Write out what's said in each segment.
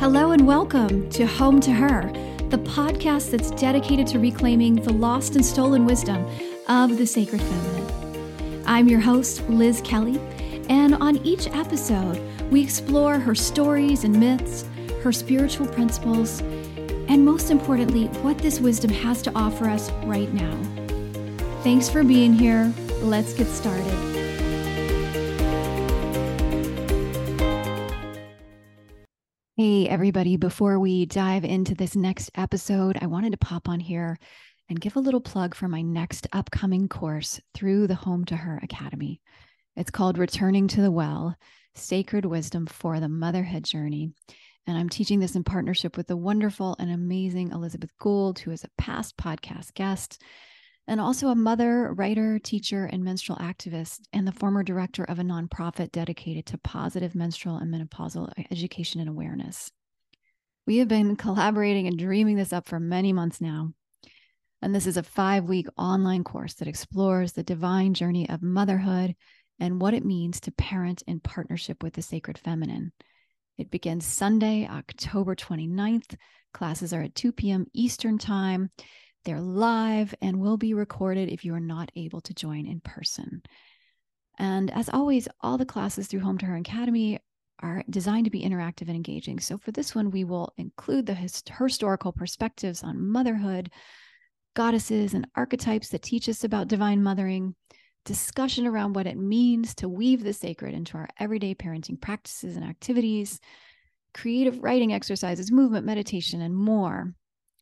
Hello and welcome to Home to Her, the podcast that's dedicated to reclaiming the lost and stolen wisdom of the sacred feminine. I'm your host, Liz Kelly, and on each episode, we explore her stories and myths, her spiritual principles, and most importantly, what this wisdom has to offer us right now. Thanks for being here. Let's get started. Everybody. Before we dive into this next episode, I wanted to pop on here and give a little plug for my next upcoming course through the Home to Her Academy. It's called Returning to the Well Sacred Wisdom for the Motherhood Journey. And I'm teaching this in partnership with the wonderful and amazing Elizabeth Gould, who is a past podcast guest and also a mother, writer, teacher, and menstrual activist, and the former director of a nonprofit dedicated to positive menstrual and menopausal education and awareness. We have been collaborating and dreaming this up for many months now. And this is a five week online course that explores the divine journey of motherhood and what it means to parent in partnership with the sacred feminine. It begins Sunday, October 29th. Classes are at 2 p.m. Eastern Time. They're live and will be recorded if you are not able to join in person. And as always, all the classes through Home to Her Academy are designed to be interactive and engaging. So for this one, we will include the hist- historical perspectives on motherhood, goddesses, and archetypes that teach us about divine mothering, discussion around what it means to weave the sacred into our everyday parenting practices and activities, creative writing exercises, movement, meditation, and more.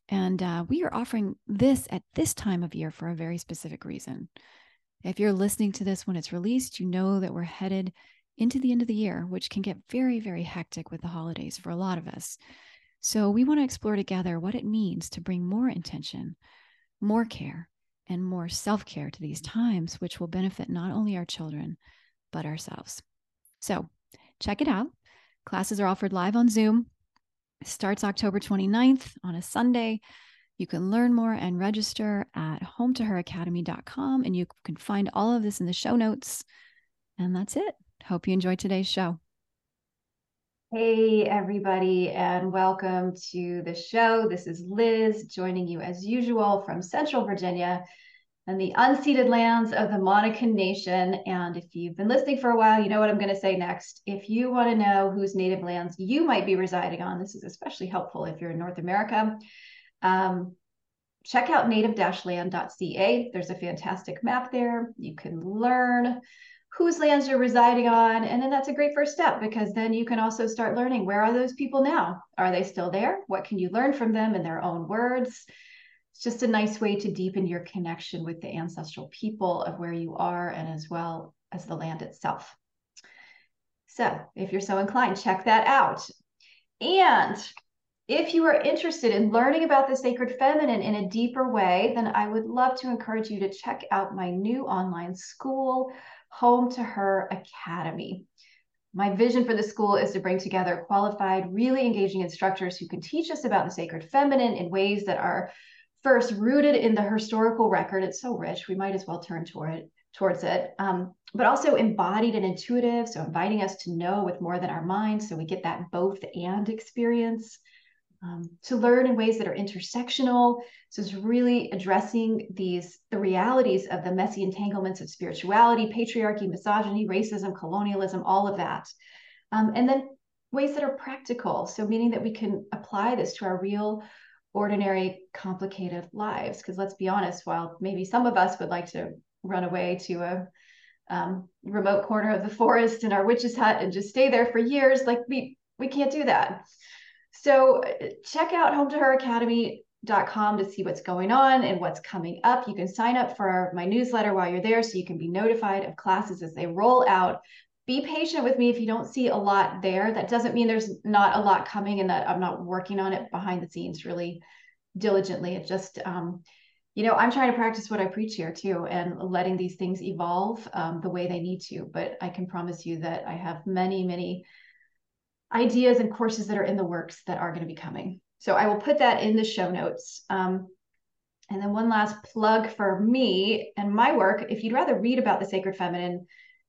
And uh, we are offering this at this time of year for a very specific reason. If you're listening to this when it's released, you know that we're headed into the end of the year, which can get very, very hectic with the holidays for a lot of us. So we want to explore together what it means to bring more intention, more care, and more self care to these times, which will benefit not only our children, but ourselves. So check it out. Classes are offered live on Zoom it starts October 29th on a Sunday. You can learn more and register at hometoheracademy.com, and you can find all of this in the show notes. And that's it. Hope you enjoyed today's show. Hey, everybody, and welcome to the show. This is Liz joining you as usual from Central Virginia and the unceded lands of the Monacan Nation. And if you've been listening for a while, you know what I'm going to say next. If you want to know whose native lands you might be residing on, this is especially helpful if you're in North America. Um, check out native-land.ca. There's a fantastic map there. You can learn whose lands you're residing on. And then that's a great first step because then you can also start learning where are those people now? Are they still there? What can you learn from them in their own words? it's just a nice way to deepen your connection with the ancestral people of where you are and as well as the land itself. So, if you're so inclined, check that out. And if you are interested in learning about the sacred feminine in a deeper way, then I would love to encourage you to check out my new online school, Home to Her Academy. My vision for the school is to bring together qualified, really engaging instructors who can teach us about the sacred feminine in ways that are first rooted in the historical record. It's so rich, we might as well turn toward it, towards it. Um, but also embodied and intuitive, so inviting us to know with more than our minds, so we get that both and experience. Um, to learn in ways that are intersectional. So it's really addressing these the realities of the messy entanglements of spirituality, patriarchy, misogyny, racism, colonialism, all of that. Um, and then ways that are practical. So meaning that we can apply this to our real ordinary, complicated lives. Because let's be honest, while maybe some of us would like to run away to a um, remote corner of the forest in our witch's hut and just stay there for years, like we we can't do that. So check out home to her academy.com to see what's going on and what's coming up. You can sign up for my newsletter while you're there so you can be notified of classes as they roll out be patient with me if you don't see a lot there. That doesn't mean there's not a lot coming and that I'm not working on it behind the scenes really diligently. It just, um, you know, I'm trying to practice what I preach here too and letting these things evolve um, the way they need to. But I can promise you that I have many, many ideas and courses that are in the works that are going to be coming. So I will put that in the show notes. Um, and then one last plug for me and my work. If you'd rather read about the sacred feminine,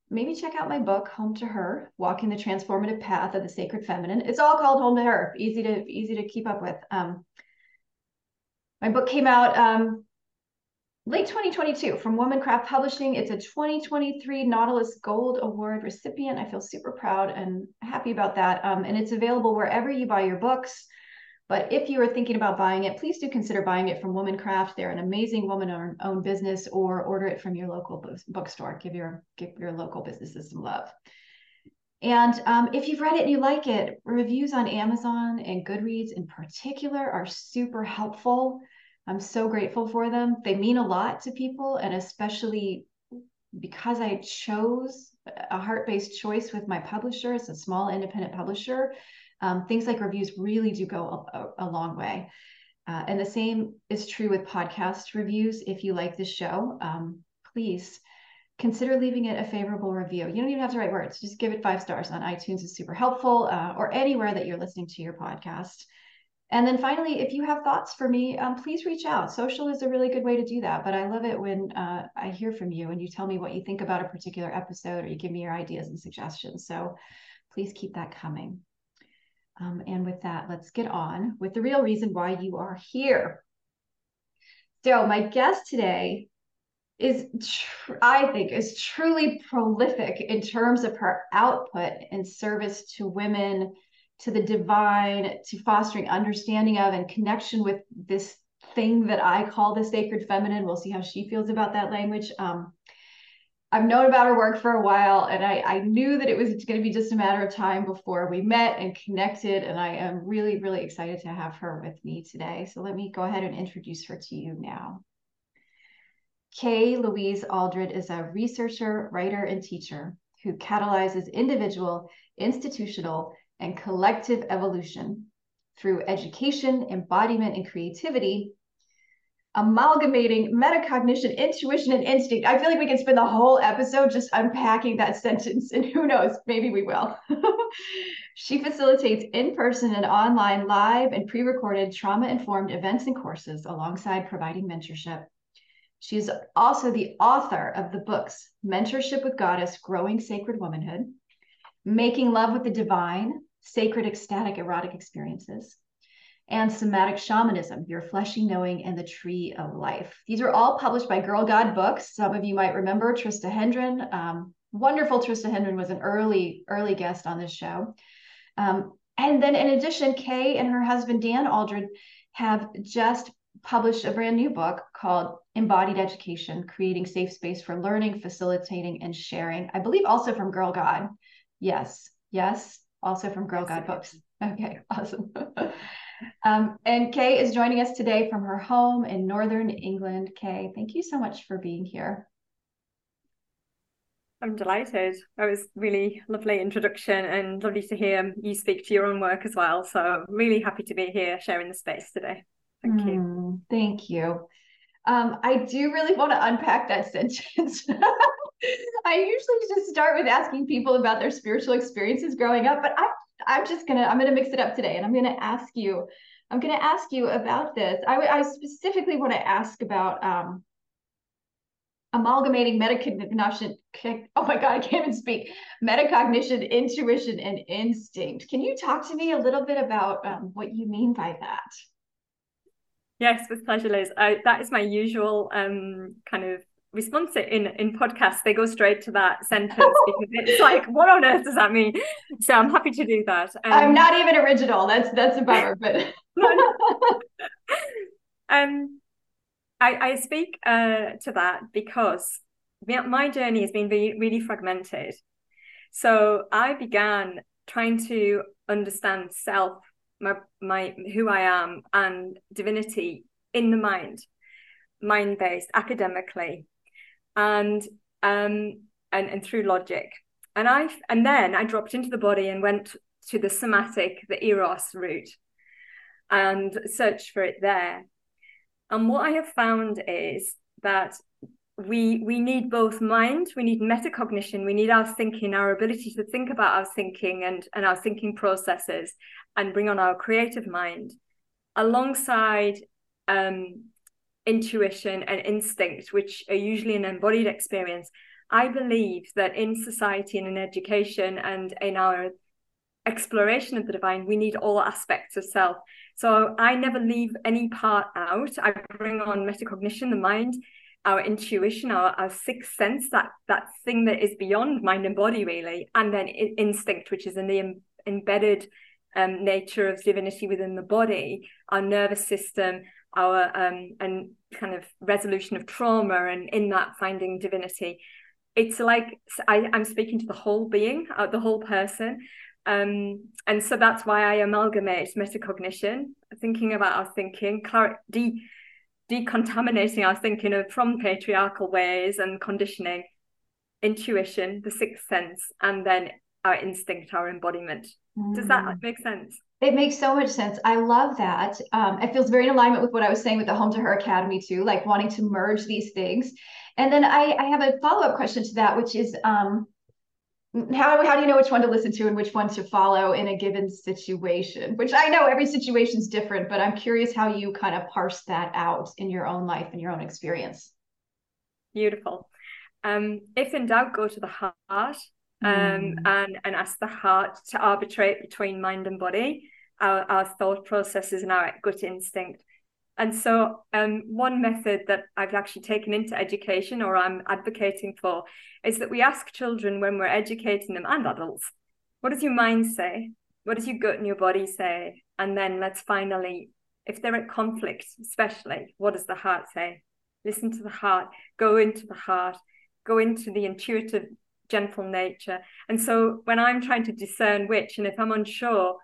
maybe check out my book, Home to Her: Walking the Transformative Path of the Sacred Feminine. It's all called Home to Her. Easy to easy to keep up with. Um, my book came out um, late 2022 from Womancraft Publishing. It's a 2023 Nautilus Gold Award recipient. I feel super proud and happy about that. Um, and it's available wherever you buy your books. But if you are thinking about buying it, please do consider buying it from Womancraft. They're an amazing woman-owned business, or order it from your local bookstore. Give your give your local businesses some love. And um, if you've read it and you like it, reviews on Amazon and Goodreads in particular are super helpful. I'm so grateful for them. They mean a lot to people, and especially because I chose a heart based choice with my publisher, it's a small independent publisher um, things like reviews really do go a, a long way. Uh, and the same is true with podcast reviews. If you like this show, um, please consider leaving it a favorable review. You don't even have to write words, just give it five stars on iTunes is super helpful uh, or anywhere that you're listening to your podcast. And then finally, if you have thoughts for me, um, please reach out. Social is a really good way to do that. But I love it when uh, I hear from you and you tell me what you think about a particular episode or you give me your ideas and suggestions. So please keep that coming. Um, and with that, let's get on with the real reason why you are here. So, my guest today is, tr- I think, is truly prolific in terms of her output and service to women, to the divine, to fostering understanding of and connection with this thing that I call the sacred feminine. We'll see how she feels about that language. Um, I've known about her work for a while, and I, I knew that it was going to be just a matter of time before we met and connected. And I am really, really excited to have her with me today. So let me go ahead and introduce her to you now. Kay Louise Aldred is a researcher, writer, and teacher who catalyzes individual, institutional, and collective evolution through education, embodiment, and creativity amalgamating metacognition, intuition, and instinct. I feel like we can spend the whole episode just unpacking that sentence, and who knows, maybe we will. she facilitates in person and online live and pre recorded trauma informed events and courses alongside providing mentorship. She is also the author of the books Mentorship with Goddess Growing Sacred Womanhood, Making Love with the Divine, Sacred Ecstatic Erotic Experiences, and Somatic Shamanism, Your Fleshy Knowing and the Tree of Life. These are all published by Girl God Books. Some of you might remember Trista Hendren. Um, wonderful Trista Hendren was an early, early guest on this show. Um, and then in addition, Kay and her husband, Dan Aldred, have just published a brand new book called Embodied Education, Creating Safe Space for Learning, Facilitating, and Sharing. I believe also from Girl God. Yes, yes, also from Girl God Books. Okay, awesome. Um, and Kay is joining us today from her home in Northern England. Kay, thank you so much for being here. I'm delighted. That was really lovely introduction and lovely to hear you speak to your own work as well. So I'm really happy to be here sharing the space today. Thank you. Mm, thank you. Um, I do really want to unpack that sentence. I usually just start with asking people about their spiritual experiences growing up, but I I'm just gonna I'm gonna mix it up today, and I'm gonna ask you I'm gonna ask you about this. I, I specifically want to ask about um, amalgamating metacognition. Oh my God, I can't even speak. Metacognition, intuition, and instinct. Can you talk to me a little bit about um, what you mean by that? Yes, with pleasure, Liz. I, that is my usual um, kind of response in in podcasts they go straight to that sentence because it's like what on earth does that mean? So i'm happy to do that. Um, i'm not even original. That's that's a bummer but um i i speak uh to that because my journey has been really, really fragmented. So i began trying to understand self my my who i am and divinity in the mind mind based academically and um and, and through logic. And I and then I dropped into the body and went to the somatic, the eros route, and searched for it there. And what I have found is that we we need both mind, we need metacognition, we need our thinking, our ability to think about our thinking and, and our thinking processes and bring on our creative mind alongside um, intuition and instinct, which are usually an embodied experience, I believe that in society and in education and in our exploration of the divine, we need all aspects of self. So I never leave any part out. I bring on metacognition, the mind, our intuition, our, our sixth sense, that that thing that is beyond mind and body, really, and then instinct, which is in the em- embedded um, nature of divinity within the body, our nervous system, our um, and kind of resolution of trauma, and in that finding divinity. It's like I, I'm speaking to the whole being, uh, the whole person, um, and so that's why I amalgamate metacognition, thinking about our thinking, clar- de- decontaminating our thinking of from patriarchal ways and conditioning, intuition, the sixth sense, and then our instinct, our embodiment. Mm. Does that mm. make sense? It makes so much sense. I love that. Um, it feels very in alignment with what I was saying with the Home to Her Academy too, like wanting to merge these things. And then I, I have a follow up question to that, which is um, how, how do you know which one to listen to and which one to follow in a given situation which i know every situation is different but i'm curious how you kind of parse that out in your own life and your own experience beautiful um, if in doubt go to the heart um, mm. and and ask the heart to arbitrate between mind and body our, our thought processes and our gut instinct and so, um, one method that I've actually taken into education or I'm advocating for is that we ask children when we're educating them and adults, what does your mind say? What does your gut and your body say? And then let's finally, if they're at conflict, especially, what does the heart say? Listen to the heart, go into the heart, go into the intuitive, gentle nature. And so, when I'm trying to discern which, and if I'm unsure,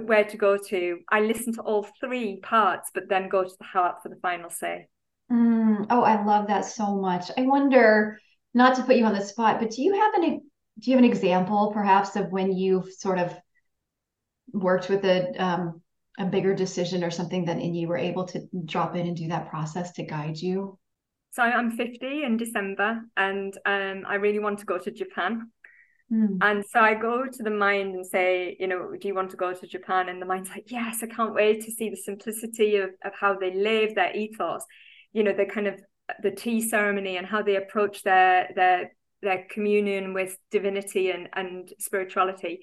where to go to. I listen to all three parts, but then go to the heart for the final say. Mm, oh, I love that so much. I wonder, not to put you on the spot, but do you have any? Do you have an example, perhaps, of when you've sort of worked with a um, a bigger decision or something that and you were able to drop in and do that process to guide you? So I'm 50 in December, and um, I really want to go to Japan. Mm. And so I go to the mind and say, you know, do you want to go to Japan? And the mind's like, yes, I can't wait to see the simplicity of, of how they live, their ethos, you know, the kind of the tea ceremony and how they approach their their their communion with divinity and, and spirituality.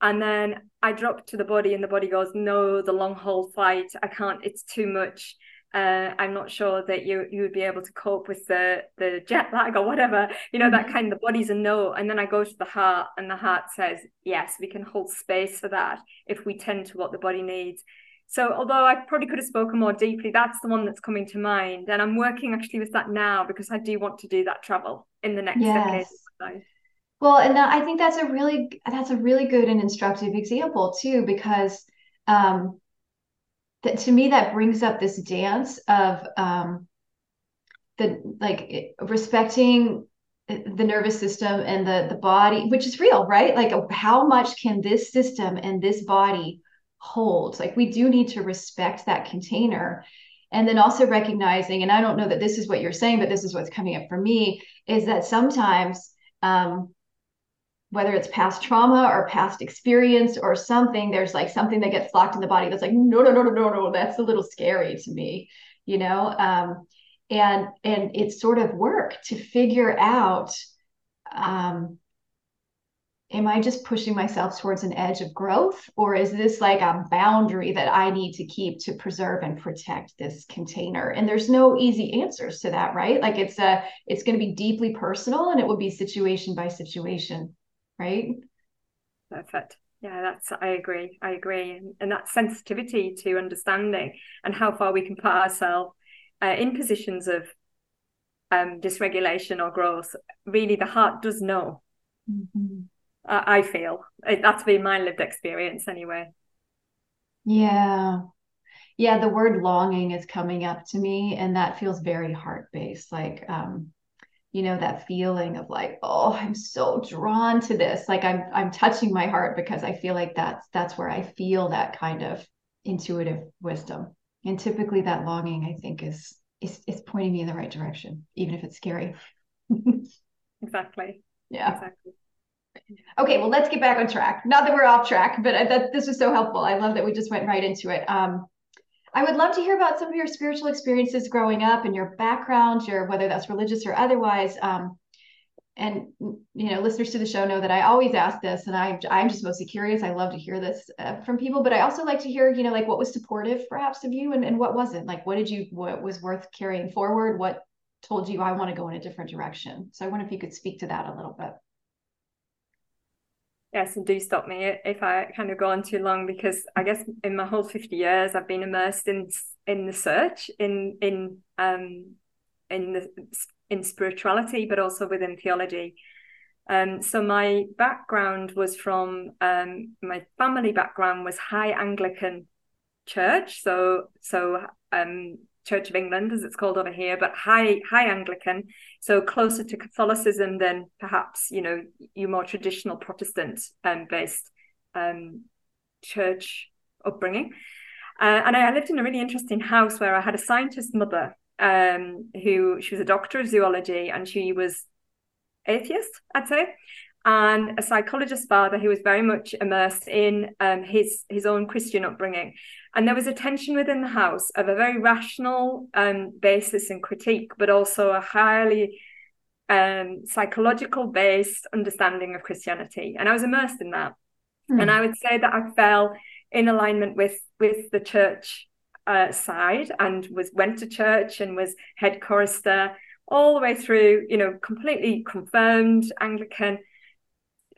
And then I drop to the body and the body goes, no, the long haul flight, I can't, it's too much uh, I'm not sure that you you would be able to cope with the the jet lag or whatever. You know, mm-hmm. that kind of the body's a no. And then I go to the heart, and the heart says, yes, we can hold space for that if we tend to what the body needs. So although I probably could have spoken more deeply, that's the one that's coming to mind. And I'm working actually with that now because I do want to do that travel in the next yes. decade. Well, and I think that's a really that's a really good and instructive example too, because um, that to me that brings up this dance of um, the like respecting the nervous system and the the body which is real right? Like how much can this system and this body hold? Like we do need to respect that container. And then also recognizing and i don't know that this is what you're saying but this is what's coming up for me is that sometimes um, whether it's past trauma or past experience or something, there's like something that gets locked in the body that's like, no, no, no, no, no, no, that's a little scary to me, you know? Um, and and it's sort of work to figure out um, am I just pushing myself towards an edge of growth, or is this like a boundary that I need to keep to preserve and protect this container? And there's no easy answers to that, right? Like it's a it's going to be deeply personal, and it will be situation by situation right? Perfect. Yeah, that's I agree. I agree, and, and that sensitivity to understanding and how far we can put ourselves uh, in positions of um, dysregulation or growth. Really, the heart does know. Mm-hmm. Uh, I feel that's been my lived experience anyway. Yeah, yeah. The word longing is coming up to me, and that feels very heart based. Like, um, you know that feeling of like oh i'm so drawn to this. Like i'm i'm touching my heart because i feel like that's that's where i feel that kind of intuitive wisdom. And typically that longing i think is is, is pointing me in the right direction even if it's scary. Exactly. Yeah. Exactly. Okay well let's get back on track. Not that we're off track but I, that this was so helpful. I love that we just went right into it. Um I would love to hear about some of your spiritual experiences growing up and your background, your whether that's religious or otherwise, um, and you know listeners to the show know that i always ask this and i i'm just mostly curious. I love to hear this uh, from people but i also like to hear you know like what was supportive perhaps of you and, and what wasn't. Like what did you what was worth carrying forward? What told you i want to go in a different direction? So i wonder if you could speak to that a little bit yes and do stop me if i kind of go on too long because i guess in my whole 50 years i've been immersed in in the search in in um in the in spirituality, but also within theology. Um, so my background was from um, my family background was High Anglican Church, so so um, Church of England as it's called over here, but High High Anglican, so closer to Catholicism than perhaps you know your more traditional Protestant um, based um, church upbringing. Uh, and I lived in a really interesting house where I had a scientist mother um, who she was a doctor of zoology and she was atheist, I'd say, and a psychologist father who was very much immersed in um, his his own Christian upbringing. And there was a tension within the house of a very rational um, basis and critique, but also a highly um, psychological based understanding of Christianity. And I was immersed in that. Mm. And I would say that I fell in alignment with with the church uh, side and was went to church and was head chorister all the way through, you know, completely confirmed Anglican,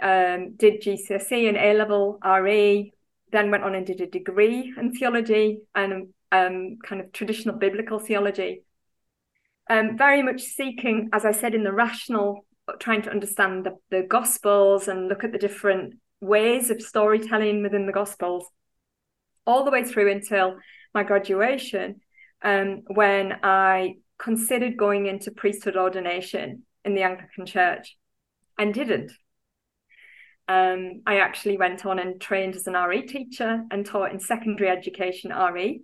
um, did GCSE and A level RE, then went on and did a degree in theology and um, kind of traditional biblical theology. Um, very much seeking, as I said, in the rational, trying to understand the, the Gospels and look at the different ways of storytelling within the Gospels, all the way through until my graduation um, when I considered going into priesthood ordination in the Anglican Church and didn't. Um, I actually went on and trained as an RE teacher and taught in secondary education RE.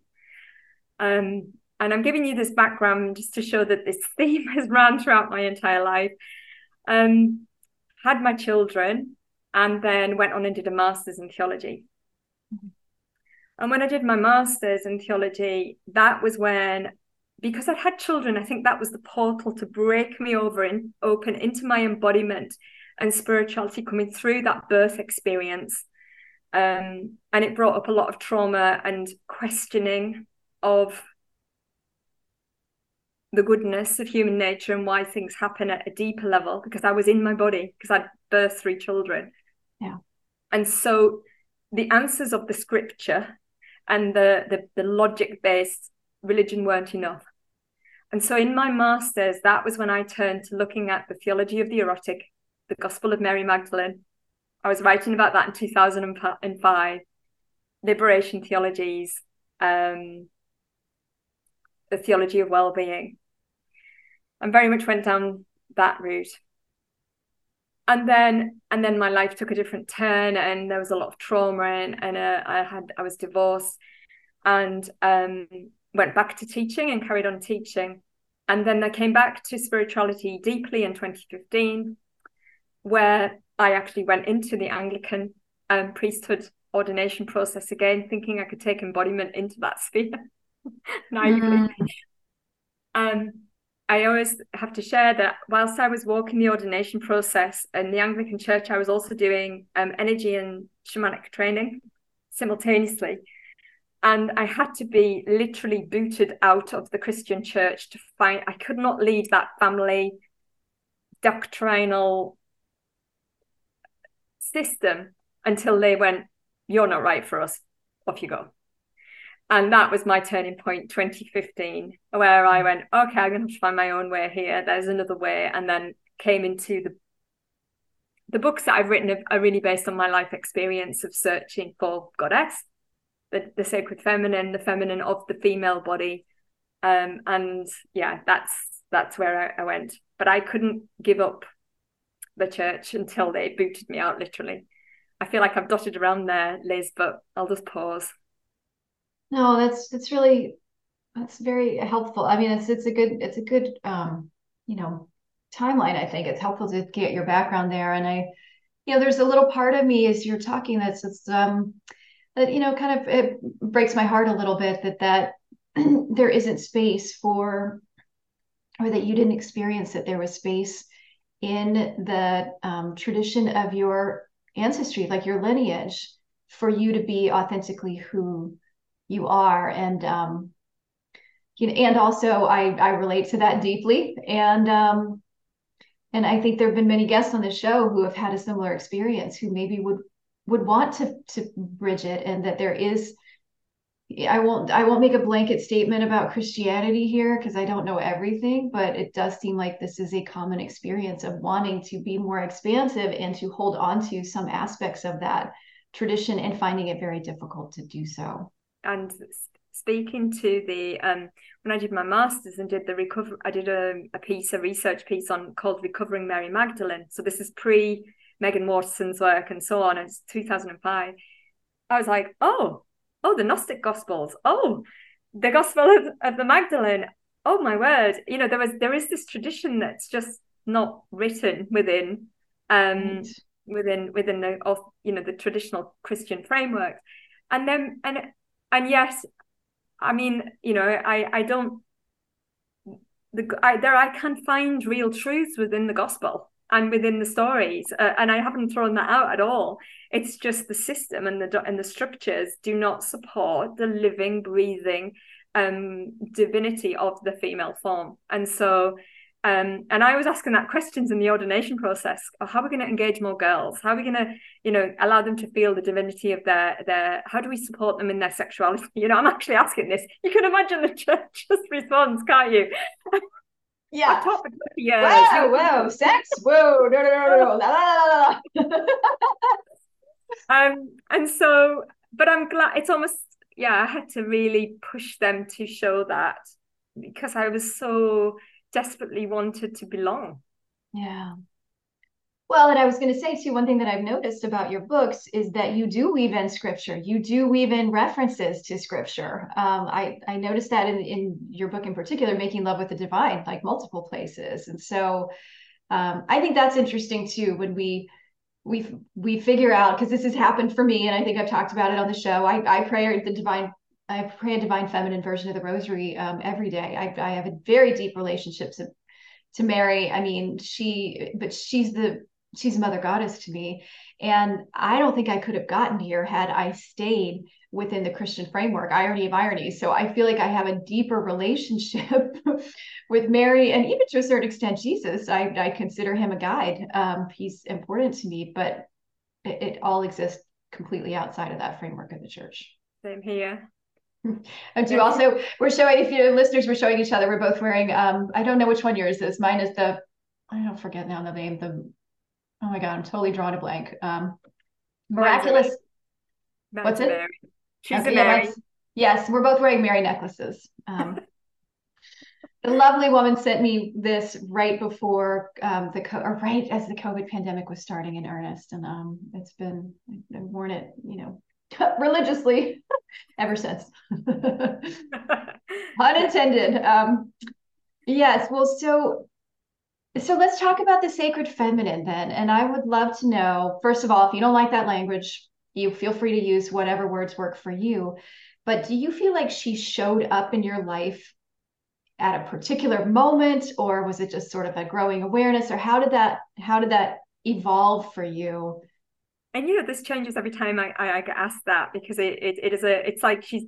Um, and I'm giving you this background just to show that this theme has run throughout my entire life. Um, had my children and then went on and did a master's in theology. Mm-hmm. And when I did my master's in theology, that was when, because I'd had children, I think that was the portal to break me over and open into my embodiment and spirituality coming through that birth experience. Um, and it brought up a lot of trauma and questioning of the goodness of human nature and why things happen at a deeper level because I was in my body because I'd birthed three children. Yeah. And so the answers of the scripture and the, the, the logic based religion weren't enough. And so in my master's, that was when I turned to looking at the theology of the erotic, the Gospel of Mary Magdalene. I was writing about that in 2005, liberation theologies, um, the theology of well-being, and very much went down that route. And then and then my life took a different turn and there was a lot of trauma and, and uh, i had i was divorced and um, went back to teaching and carried on teaching. And then i came back to spirituality deeply in 2015 where i actually went into the anglican um, priesthood ordination process again thinking i could take embodiment into that sphere naively mm. um, I always have to share that whilst I was walking the ordination process in the Anglican Church, I was also doing um, energy and shamanic training simultaneously. And I had to be literally booted out of the Christian church to find, I could not leave that family doctrinal system until they went, You're not right for us. Off you go. And that was my turning point 2015 where i went okay i'm going to find my own way here. There's another way. And then came into the the books that i've written are really based on my life experience of searching for goddess the, the sacred feminine the feminine of the female body. Um, and yeah that's that's where I, I went. But i couldn't give up the church until they booted me out literally i feel like i've dotted around there liz but i'll just pause no, that's that's really that's very helpful. I mean, it's it's a good it's a good um, you know, timeline. I think it's helpful to get your background there. And I, you know, there's a little part of me as you're talking that's it's um that you know kind of it breaks my heart a little bit that that there isn't space for or that you didn't experience that there was space in the um, tradition of your ancestry, like your lineage, for you to be authentically who you are. And um, you know, and also I I relate to that deeply. And um, and I think there have been many guests on the show who have had a similar experience who maybe would would want to to bridge it and that there is I won't I won't make a blanket statement about Christianity here because I don't know everything, but it does seem like this is a common experience of wanting to be more expansive and to hold on to some aspects of that tradition and finding it very difficult to do so. And speaking to the um when I did my masters and did the recover I did a, a piece, a research piece on called Recovering Mary Magdalene. So this is pre Meggan Watterson's work and so on. It's 2005. I was like, oh, oh, the Gnostic Gospels, oh, the Gospel of, of the Magdalene. Oh my word! You know, there was there is this tradition that's just not written within um right. within within the of you know the traditional Christian framework, and then and and yes, I mean you know I I don't the I, there I can find real truths within the gospel and within the stories uh, and i haven't thrown that out at all it's just the system and the and the structures do not support the living breathing um, divinity of the female form and so um, and I was asking that questions in the ordination process. Oh, how are we going to engage more girls? How are we going to, you know, allow them to feel the divinity of their their? How do we support them in their sexuality? You know, I'm actually asking this. You can imagine the church's response, can't you? Yeah. Years. Whoa, whoa, sex. Whoa, no, no, no, no, la, la, la, la. um, and so, but I'm glad it's almost, yeah, I had to really push them to show that because I was so desperately wanted to belong. Yeah. Well, and I was going to say too, one thing that I've noticed about your books is that you do weave in scripture. You do weave in references to scripture. Um, I I noticed that in in your book in particular, "Making Love with the Divine," like multiple places, and so um, I think that's interesting too. When we we we figure out because this has happened for me, and I think I've talked about it on the show. I I pray the divine. I pray a divine feminine version of the rosary um, every day. I, I have a very deep relationship to, to Mary. I mean, she, but she's the she's a mother goddess to me. And i don't think i could have gotten here had i stayed within the christian framework irony of irony. So i feel like i have a deeper relationship with mary and even to a certain extent jesus. I, I consider him a guide. Um, he's important to me but it, it all exists completely outside of that framework of the church. Same here. And do also we're showing if you listeners we're showing each other we're both wearing um i don't know which one yours is. Mine is the i don't forget now the name the oh my god, I'm totally drawing a blank. Um, miraculous. What's it? She's okay, a Mary. yes, we're both wearing Mary necklaces. Um, the lovely woman sent me this right before um, the co- or right as the COVID pandemic was starting in earnest, and um, it's been I've worn it, you know, religiously ever since. Unintended. Um, yes. Well, so so let's talk about the sacred feminine then. And I would love to know, first of all, if you don't like that language, you feel free to use whatever words work for you. But do you feel like she showed up in your life at a particular moment or was it just sort of a growing awareness or how did that how did that evolve for you? And you know, this changes every time I, I, I get asked that because it, it, it is a it's like she's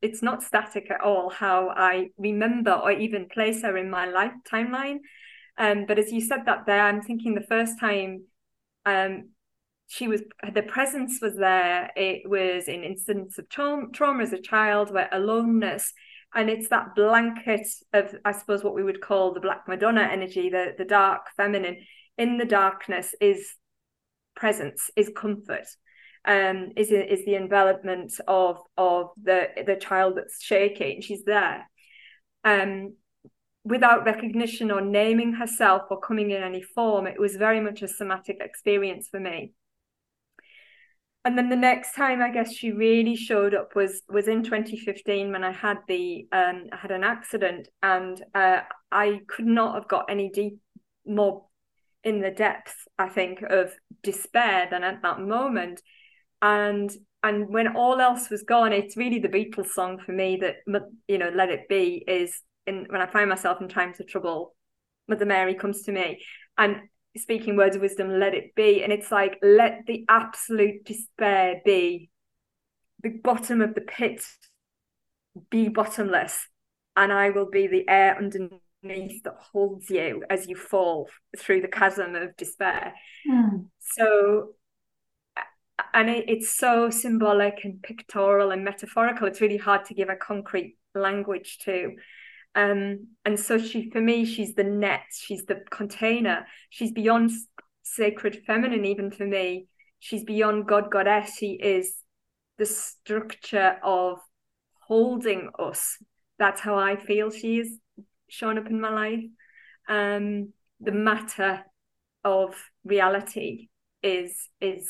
it's not static at all how I remember or even place her in my life timeline um, but as you said that there, I'm thinking the first time um, she was, the presence was there. It was in incidents of trauma, trauma as a child, where aloneness, and it's that blanket of, I suppose, what we would call the Black Madonna energy, the the dark feminine. In the darkness is presence, is comfort. Um, is is the envelopment of of the the child that's shaking. She's there. Um, without recognition or naming herself or coming in any form. It was very much a somatic experience for me. And then the next time I guess she really showed up was was in 2015 when I had the um, I had an accident and uh, I could not have got any deep more in the depths I think of despair than at that moment. And and when all else was gone, it's really the Beatles song for me that you know Let It Be is in when I find myself in times of trouble, Mother Mary comes to me. And speaking words of wisdom, let it be. And it's like, let the absolute despair be. The bottom of the pit be bottomless, and I will be the air underneath that holds you as you fall through the chasm of despair. Mm. So, and it, it's so symbolic and pictorial and metaphorical. It's really hard to give a concrete language to. Um, and so she, for me, she's the net, she's the container, she's beyond sacred feminine, even for me. She's beyond God, goddess. She is the structure of holding us. That's how I feel she is shown up in my life. Um, the matter of reality is is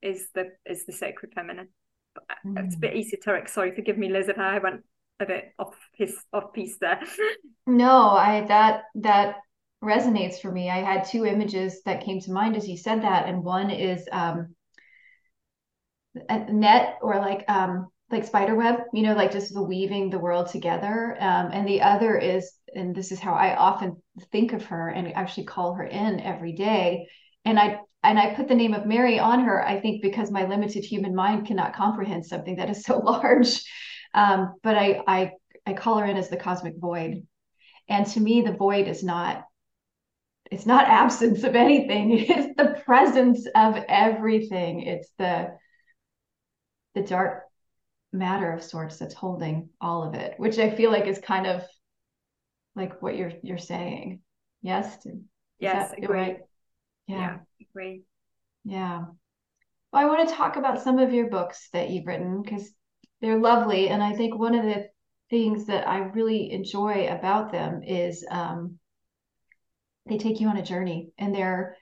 is the is the sacred feminine. Mm. It's a bit esoteric. Sorry, forgive me, Liz, if I went a bit off his off piece there. no, I that that resonates for me. I had two images that came to mind as you said that, and one is um, a net or like um, like spider web, you know, like just the weaving the world together. Um, and the other is, and this is how I often think of her and actually call her in every day. And I and I put the name of Mary on her, I think because my limited human mind cannot comprehend something that is so large. Um, but I, I I call her in as the cosmic void. And to me, the void is not it's not absence of anything. It's the presence of everything. It's the the dark matter of sorts that's holding all of it, which I feel like is kind of like what you're you're saying. Yes. Yes, agree. Right? Yeah. yeah, agree. Yeah. Well, I want to talk about some of your books that you've written because they're lovely, and I think one of the things that I really enjoy about them is um, they take you on a journey, and they're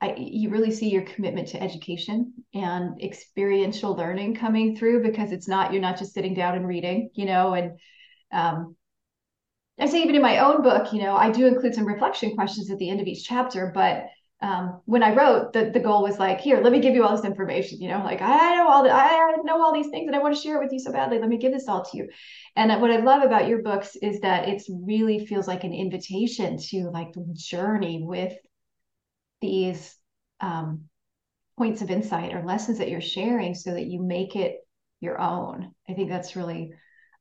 I, you really see your commitment to education and experiential learning coming through because it's not you're not just sitting down and reading you know and um, i say even in my own book you know i do include some reflection questions at the end of each chapter but um, when i wrote the, the goal was like here let me give you all this information you know like i know all the, i know all these things and i want to share it with you so badly let me give this all to you and what i love about your books is that it really feels like an invitation to like journey with these um, points of insight or lessons that you're sharing so that you make it your own. I think that's really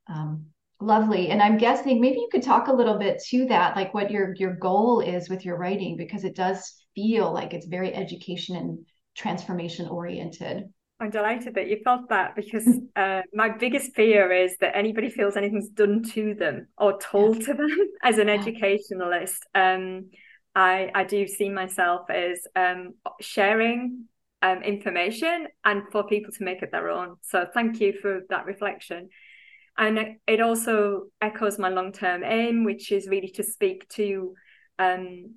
um, lovely. And I'm guessing maybe you could talk a little bit to that, like what your your goal is with your writing, because it does feel like it's very education and transformation oriented. I'm delighted that you felt that because uh, my biggest fear is that anybody feels anything's done to them or told yeah. to them as an yeah. educationalist. Um, I, I do see myself as um, sharing um, information and for people to make it their own. So thank you for that reflection. And it also echoes my long term aim, which is really to speak to um,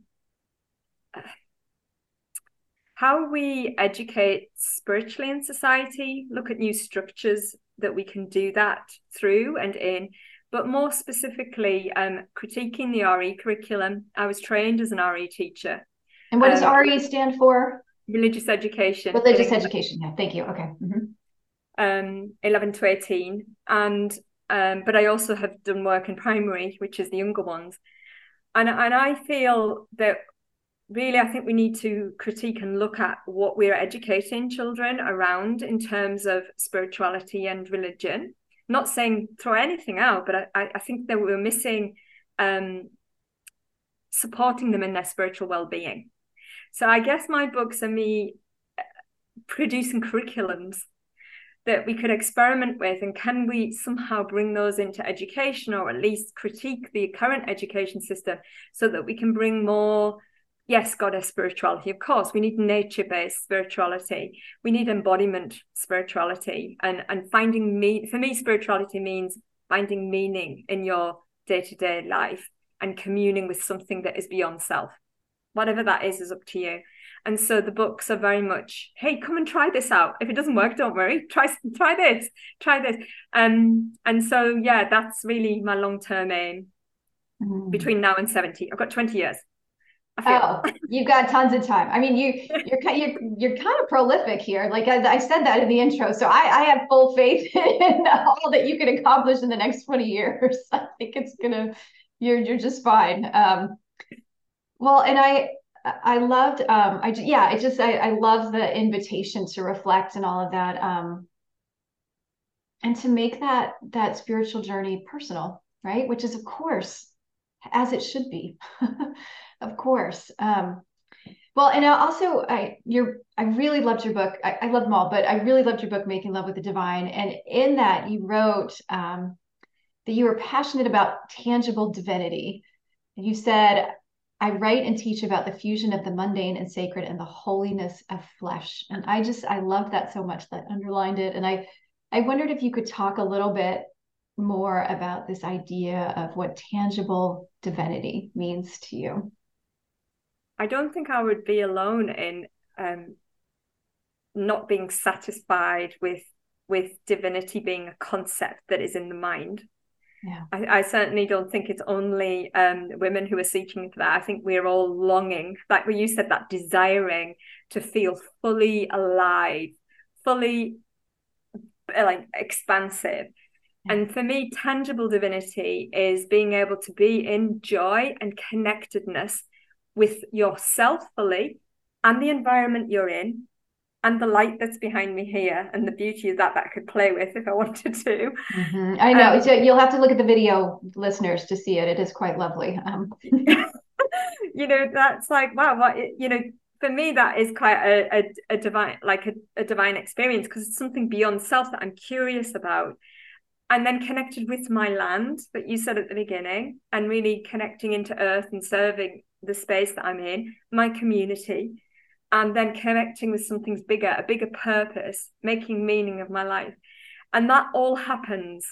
how we educate spiritually in society, look at new structures that we can do that through and in, but more specifically, um, critiquing the RE curriculum. I was trained as an RE teacher. And what does um, RE stand for? Religious education. Religious education. Yeah, thank you. Okay. Mm-hmm. Um, 11 to 18. And um, but I also have done work in primary, which is the younger ones. And, and I feel that really, I think we need to critique and look at what we're educating children around in terms of spirituality and religion not saying throw anything out, but I, I think that we're missing um, supporting them in their spiritual well-being. So I guess my books are me uh, producing curriculums that we could experiment with and can we somehow bring those into education or at least critique the current education system so that we can bring more yes, goddess spirituality. Of course, we need nature based spirituality. We need embodiment spirituality and, and finding me. For me, spirituality means finding meaning in your day to day life and communing with something that is beyond self. Whatever that is, is up to you. And so the books are very much, hey, come and try this out. If it doesn't work, don't worry. Try try this, try this. Um, and so yeah, that's really my long term aim mm. between now and 70. I've got 20 years. Oh, you've got tons of time. I mean, you you're kind you're you're kind of prolific here. Like I, I said that in the intro, so I, I have full faith in all that you can accomplish in the next twenty years. I think it's gonna you're you're just fine. Um, well, and I I loved, um, I yeah, I just, I, I love the invitation to reflect and all of that, um, and to make that that spiritual journey personal, right? Which is, of course, as it should be, of course. Um, well, and also, I you're, I really loved your book. I, I love them all, but I really loved your book, Making Love with the Divine, and in that you wrote um, that you were passionate about tangible divinity. And you said, I write and teach about the fusion of the mundane and sacred and the holiness of flesh. And I just, I love that so much that underlined it. And I, I wondered if you could talk a little bit more about this idea of what tangible divinity means to you. I don't think I would be alone in um, not being satisfied with with divinity being a concept that is in the mind. Yeah. I, I, certainly don't think it's only um, women who are seeking for that. I think we're all longing, like when you said that, desiring to feel fully alive, fully uh, like expansive. Yeah. And for me, tangible divinity is being able to be in joy and connectedness with yourself fully and the environment you're in and the light that's behind me here and the beauty of that that I could play with if I wanted to. Mm-hmm. I know. Um, so you'll have to look at the video, listeners, to see it. It is quite lovely. Um. you know, that's like wow. What you know, for me, that is quite a, a, a divine, like a, a divine experience because it's something beyond self that I'm curious about. And then connected with my land that you said at the beginning, and really connecting into earth and serving the space that I'm in, my community and then connecting with something's bigger, a bigger purpose, making meaning of my life. And that all happens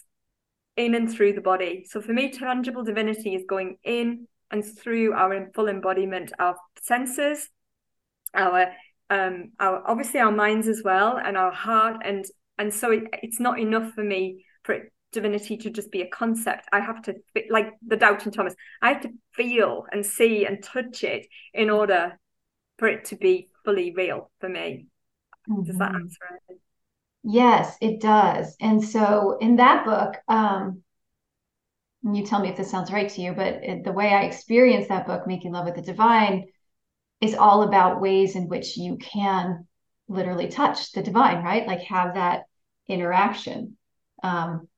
in and through the body. So for me, tangible divinity is going in and through our full embodiment, our senses, our um our obviously our minds as well and our heart and and so it, it's not enough for me for it, divinity to just be a concept i have to like the doubting thomas i have to feel and see and touch it in order for it to be fully real for me. Mm-hmm. Does that mm-hmm. answer it? Yes, it does. And so in that book, um, you tell me if this sounds right to you, but it, the way I experience that book, Making Love with the Divine, is all about ways in which you can literally touch the divine, right? Like have that interaction. Um,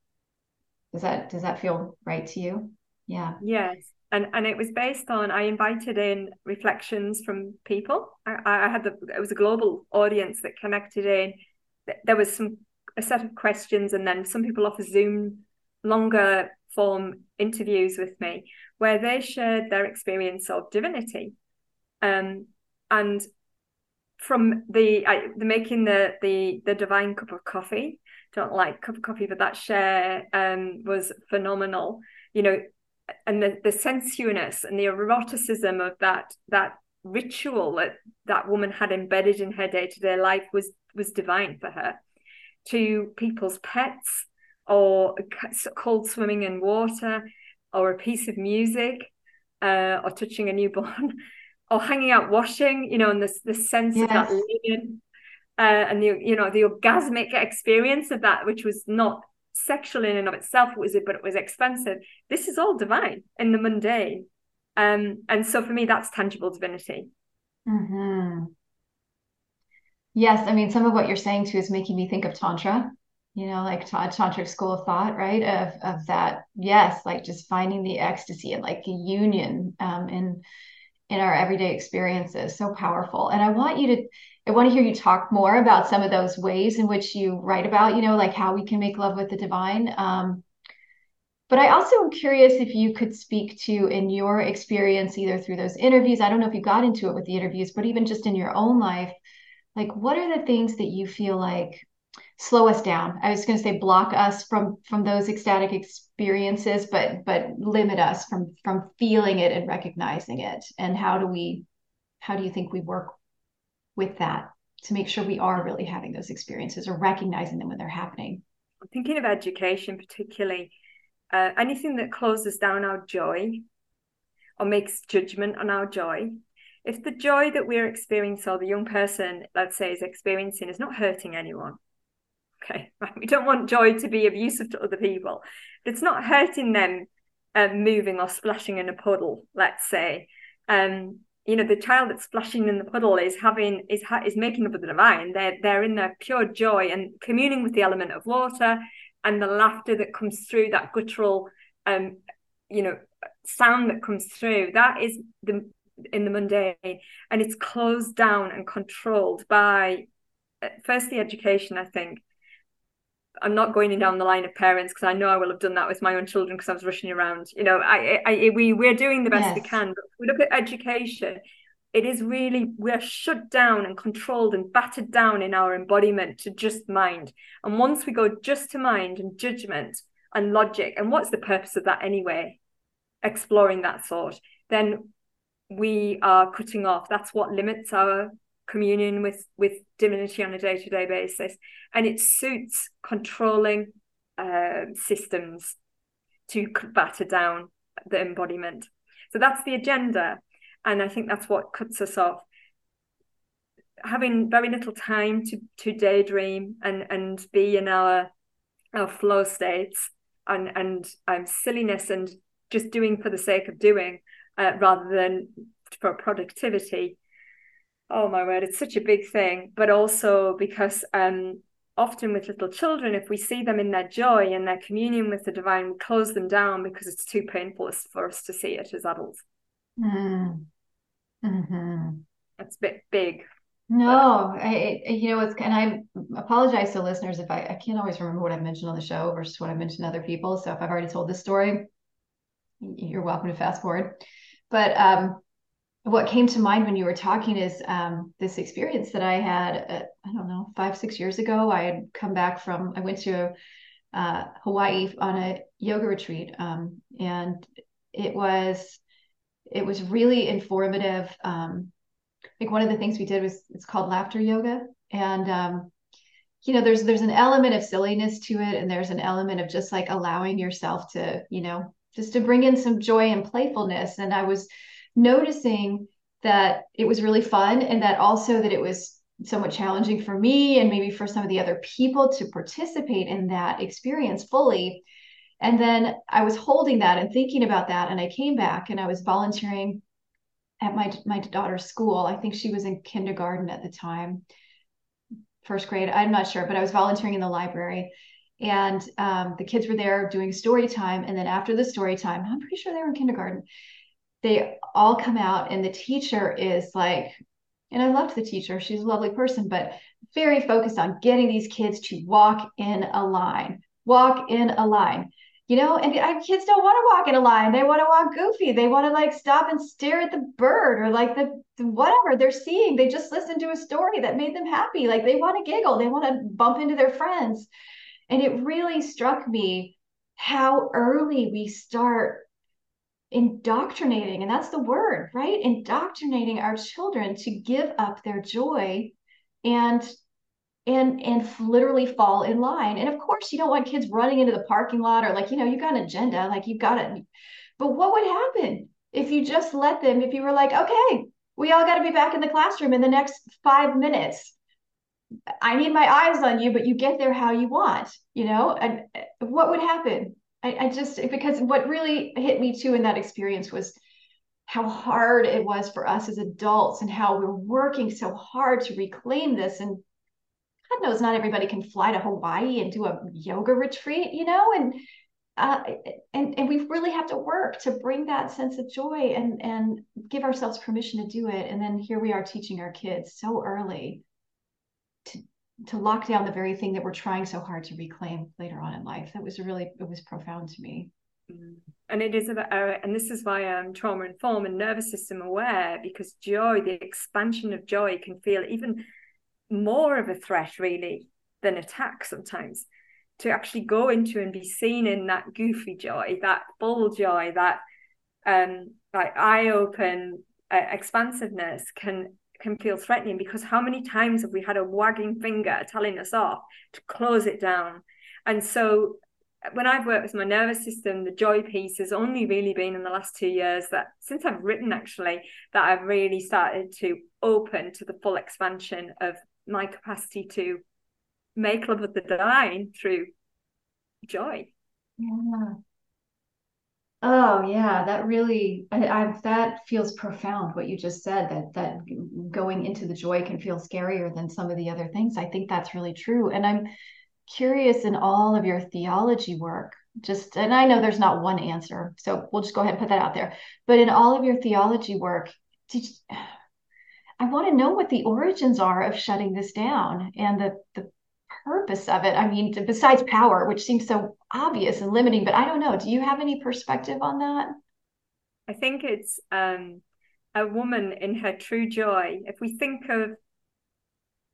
does that does that feel right to you? Yeah. Yes and and it was based on I invited in reflections from people. I, I had the it was a global audience that connected in. There was some a set of questions, and then some people off Zoom longer form interviews with me where they shared their experience of divinity, um, and from the I, the making the the the divine cup of coffee. Don't like cup of coffee, but that share um, was phenomenal. You know, and the, the sensuousness and the eroticism of that that ritual that that woman had embedded in her day-to-day life was was divine for her to people's pets or cold swimming in water or a piece of music uh, or touching a newborn or hanging out washing you know and the, the sense yes. of that linen uh, and the you know the orgasmic experience of that which was not sexual in and of itself was it but it was expensive. This is all divine in the mundane. Um and so for me that's tangible divinity. Mm-hmm. yes i mean some of what you're saying too is making me think of tantra you know like t- tantric school of thought right? Of of that yes like just finding the ecstasy and like a union um in in our everyday experiences so powerful. And i want you to I want to hear you talk more about some of those ways in which you write about, you know, like how we can make love with the divine. Um, but I also am curious if you could speak to, in your experience, either through those interviews, I don't know if you got into it with the interviews, but even just in your own life, like what are the things that you feel like slow us down? I was going to say block us from from those ecstatic experiences, but but limit us from from feeling it and recognizing it. And how do we, how do you think we work with that to make sure we are really having those experiences or recognizing them when they're happening. I'm thinking of education, particularly uh, anything that closes down our joy or makes judgment on our joy. If the joy that we're experiencing, or the young person, let's say, is experiencing, is not hurting anyone, okay, we don't want joy to be abusive to other people, but it's not hurting them uh, moving or splashing in a puddle, let's say. Um, you know the child that's splashing in the puddle is having is is making up with the divine. They're they're in their pure joy and communing with the element of water and the laughter that comes through that guttural um you know sound that comes through that is the in the mundane. And it's closed down and controlled by uh, firstly education i think i'm not going down the line of parents because i know i will have done that with my own children because i was rushing around. You know I, I we we're doing the best yes. we can but we look at education it is really we're shut down and controlled and battered down in our embodiment to just mind. And once we go just to mind and judgment and logic and what's the purpose of that anyway? Exploring that thought. Then we are cutting off. That's what limits our communion with with divinity on a day-to-day basis. And it suits controlling uh, systems to batter down the embodiment. So that's the agenda. And i think that's what cuts us off. Having very little time to to daydream and and be in our our flow states and and um, silliness and just doing for the sake of doing uh, rather than for productivity oh my word it's such a big thing. But also because um often with little children if we see them in their joy and their communion with the divine we close them down because it's too painful for us to see it as adults. Mm. mm-hmm. it's a bit big. No I, you know it's and i apologize to listeners if I, I can't always remember what i've mentioned on the show versus what i've mentioned to other people. So if i've already told this story you're welcome to fast forward. But um what came to mind when you were talking is um, this experience that I had, uh, I don't know, five, six years ago. I had come back from, I went to uh, Hawaii on a yoga retreat. Um, and it was, it was really informative. Um, like one of the things we did was, it's called laughter yoga. And, um, you know, there's, there's an element of silliness to it. And there's an element of just like allowing yourself to, you know, just to bring in some joy and playfulness. And I was, noticing that it was really fun and that also that it was somewhat challenging for me and maybe for some of the other people to participate in that experience fully. And then I was holding that and thinking about that. And I came back and I was volunteering at my my daughter's school. I think she was in kindergarten at the time, first grade. I'm not sure, but I was volunteering in the library. And um, the kids were there doing story time. And then after the story time, I'm pretty sure they were in kindergarten they all come out and the teacher is like and i loved the teacher she's a lovely person but very focused on getting these kids to walk in a line walk in a line. You know and kids don't want to walk in a line they want to walk goofy they want to like stop and stare at the bird or like the, the whatever they're seeing they just listened to a story that made them happy like they want to giggle they want to bump into their friends. And it really struck me how early we start indoctrinating, and that's the word, right? Indoctrinating our children to give up their joy and and and literally fall in line. And of course, you don't want kids running into the parking lot or like, you know, you got an agenda, like you've got it. But what would happen if you just let them, if you were like, okay, we all got to be back in the classroom in the next five minutes. I need my eyes on you, but you get there how you want, you know? And uh, what would happen? I, I just because what really hit me too in that experience was how hard it was for us as adults and how we're working so hard to reclaim this. And god knows not everybody can fly to hawaii and do a yoga retreat you know and uh, and and we really have to work to bring that sense of joy and and give ourselves permission to do it. And then here we are teaching our kids so early to lock down the very thing that we're trying so hard to reclaim later on in life. That was really it was profound to me. Mm. And it is about, uh, and this is why I'm trauma informed and nervous system aware because joy, the expansion of joy, can feel even more of a threat really than attack sometimes. To actually go into and be seen in that goofy joy, that full joy, that um like eye open uh, expansiveness can can feel threatening because how many times have we had a wagging finger telling us off to close it down? And so when I've worked with my nervous system, the joy piece has only really been in the last two years that since I've written actually, that I've really started to open to the full expansion of my capacity to make love with the divine through joy. Yeah. Oh yeah, that really I, I that feels profound what you just said that that going into the joy can feel scarier than some of the other things. I think that's really true. And I'm curious in all of your theology work, just and I know there's not one answer, so we'll just go ahead and put that out there. But in all of your theology work, did you, I want to know what the origins are of shutting this down and the the purpose of it. I mean, besides power, which seems so obvious and limiting, but I don't know. Do you have any perspective on that? I think it's um, a woman in her true joy. If we think of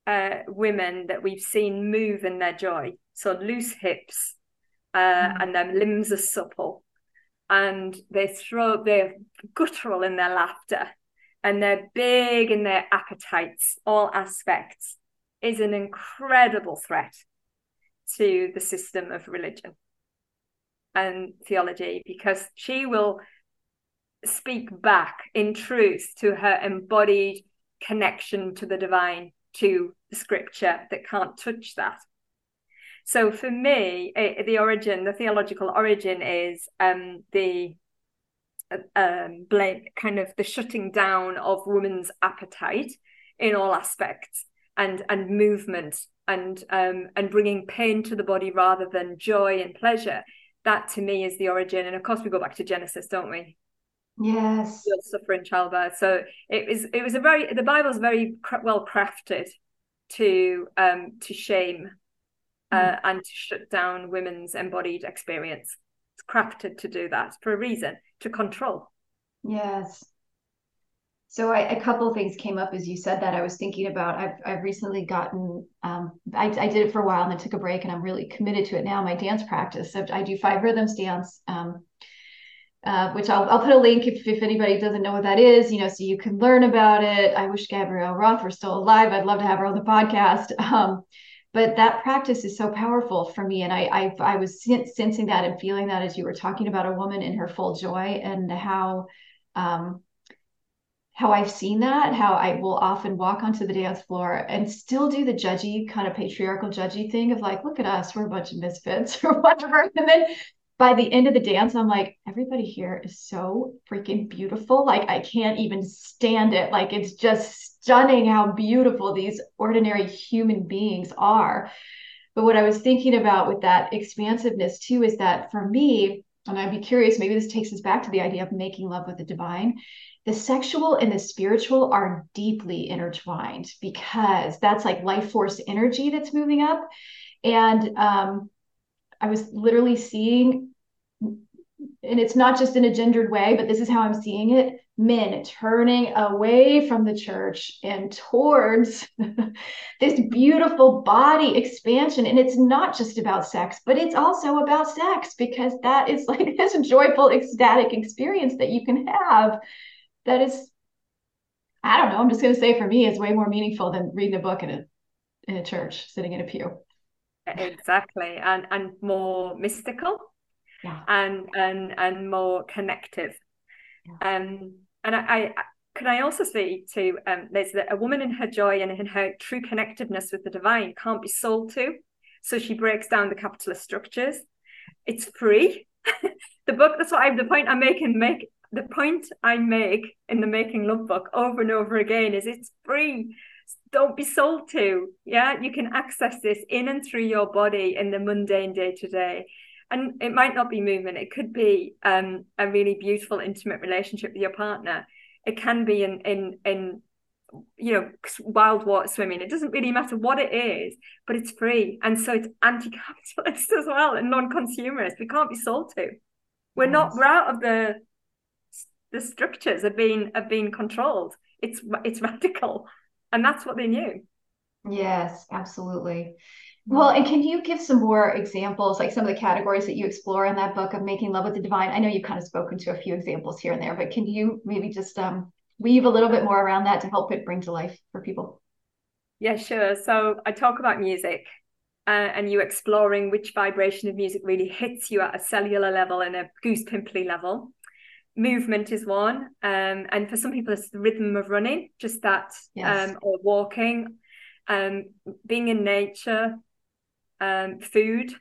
uh, women that we've seen move in their joy, so loose hips, uh, mm. and their limbs are supple, and they throw, they're guttural in their laughter, and they're big in their appetites, all aspects, is an incredible threat to the system of religion and theology because she will speak back in truth to her embodied connection to the divine, to the scripture that can't touch that. So for me, it, the origin, the theological origin is um, the uh, um, blame, kind of the shutting down of woman's appetite in all aspects and and movement and um, and bringing pain to the body rather than joy and pleasure that to me is the origin. And of course, we go back to Genesis, don't we? Yes. You'll suffer in childbirth. So it was it was a very the Bible's very well crafted to um to shame uh, mm. and to shut down women's embodied experience. It's crafted to do that for a reason to control. Yes. So I, a couple of things came up as you said that. I was thinking about. I've I've recently gotten. Um, I, I did it for a while and then took a break, and I'm really committed to it now. My dance practice. So I do five rhythms dance, um, uh, which I'll I'll put a link if if anybody doesn't know what that is. You know, so you can learn about it. I wish Gabrielle Roth were still alive. I'd love to have her on the podcast. Um, but that practice is so powerful for me, and I I, I was sensing that and feeling that as you were talking about a woman in her full joy and how. Um, how I've seen that, how I will often walk onto the dance floor and still do the judgy kind of patriarchal judgy thing of like, look at us, we're a bunch of misfits or whatever. And then by the end of the dance, I'm like, everybody here is so freaking beautiful. Like, I can't even stand it. Like, it's just stunning how beautiful these ordinary human beings are. But what I was thinking about with that expansiveness too is that for me, and I'd be curious, maybe this takes us back to the idea of making love with the divine, the sexual and the spiritual are deeply intertwined because that's like life force energy that's moving up. And um, I was literally seeing, and it's not just in a gendered way, but this is how I'm seeing it men turning away from the church and towards this beautiful body expansion. And it's not just about sex, but it's also about sex because that is like this joyful, ecstatic experience that you can have that is I don't know. I'm just going to say for me, it's way more meaningful than reading a book in a in a church, sitting in a pew. Exactly, and and more mystical, yeah, and and and more connective. Yeah. Um, and I, I can I also say to um, there's that a woman in her joy and in her true connectiveness with the divine can't be sold to. So she breaks down the capitalist structures. It's free. the book. That's what I'm. The point I'm making. Make the point I make in the Making Love book over and over again is it's free. Don't be sold to. Yeah, you can access this in and through your body in the mundane day to day. And it might not be movement, it could be um, a really beautiful, intimate relationship with your partner. It can be in, in, in you know wild water swimming it doesn't really matter what it is but it's free and so it's anti-capitalist as well and non-consumerist we can't be sold to we're yes. not we're out of the the structures are being are being controlled. It's it's radical, and that's what they knew. Yes, absolutely. Well, and can you give some more examples, like some of the categories that you explore in that book of making love with the divine? I know you've kind of spoken to a few examples here and there, but can you maybe just um, weave a little bit more around that to help it bring to life for people? Yeah, sure. So I talk about music uh, and you exploring which vibration of music really hits you at a cellular level and a goose pimply level movement is one um, and for some people it's the rhythm of running just that yes. um, or walking um, being in nature um, food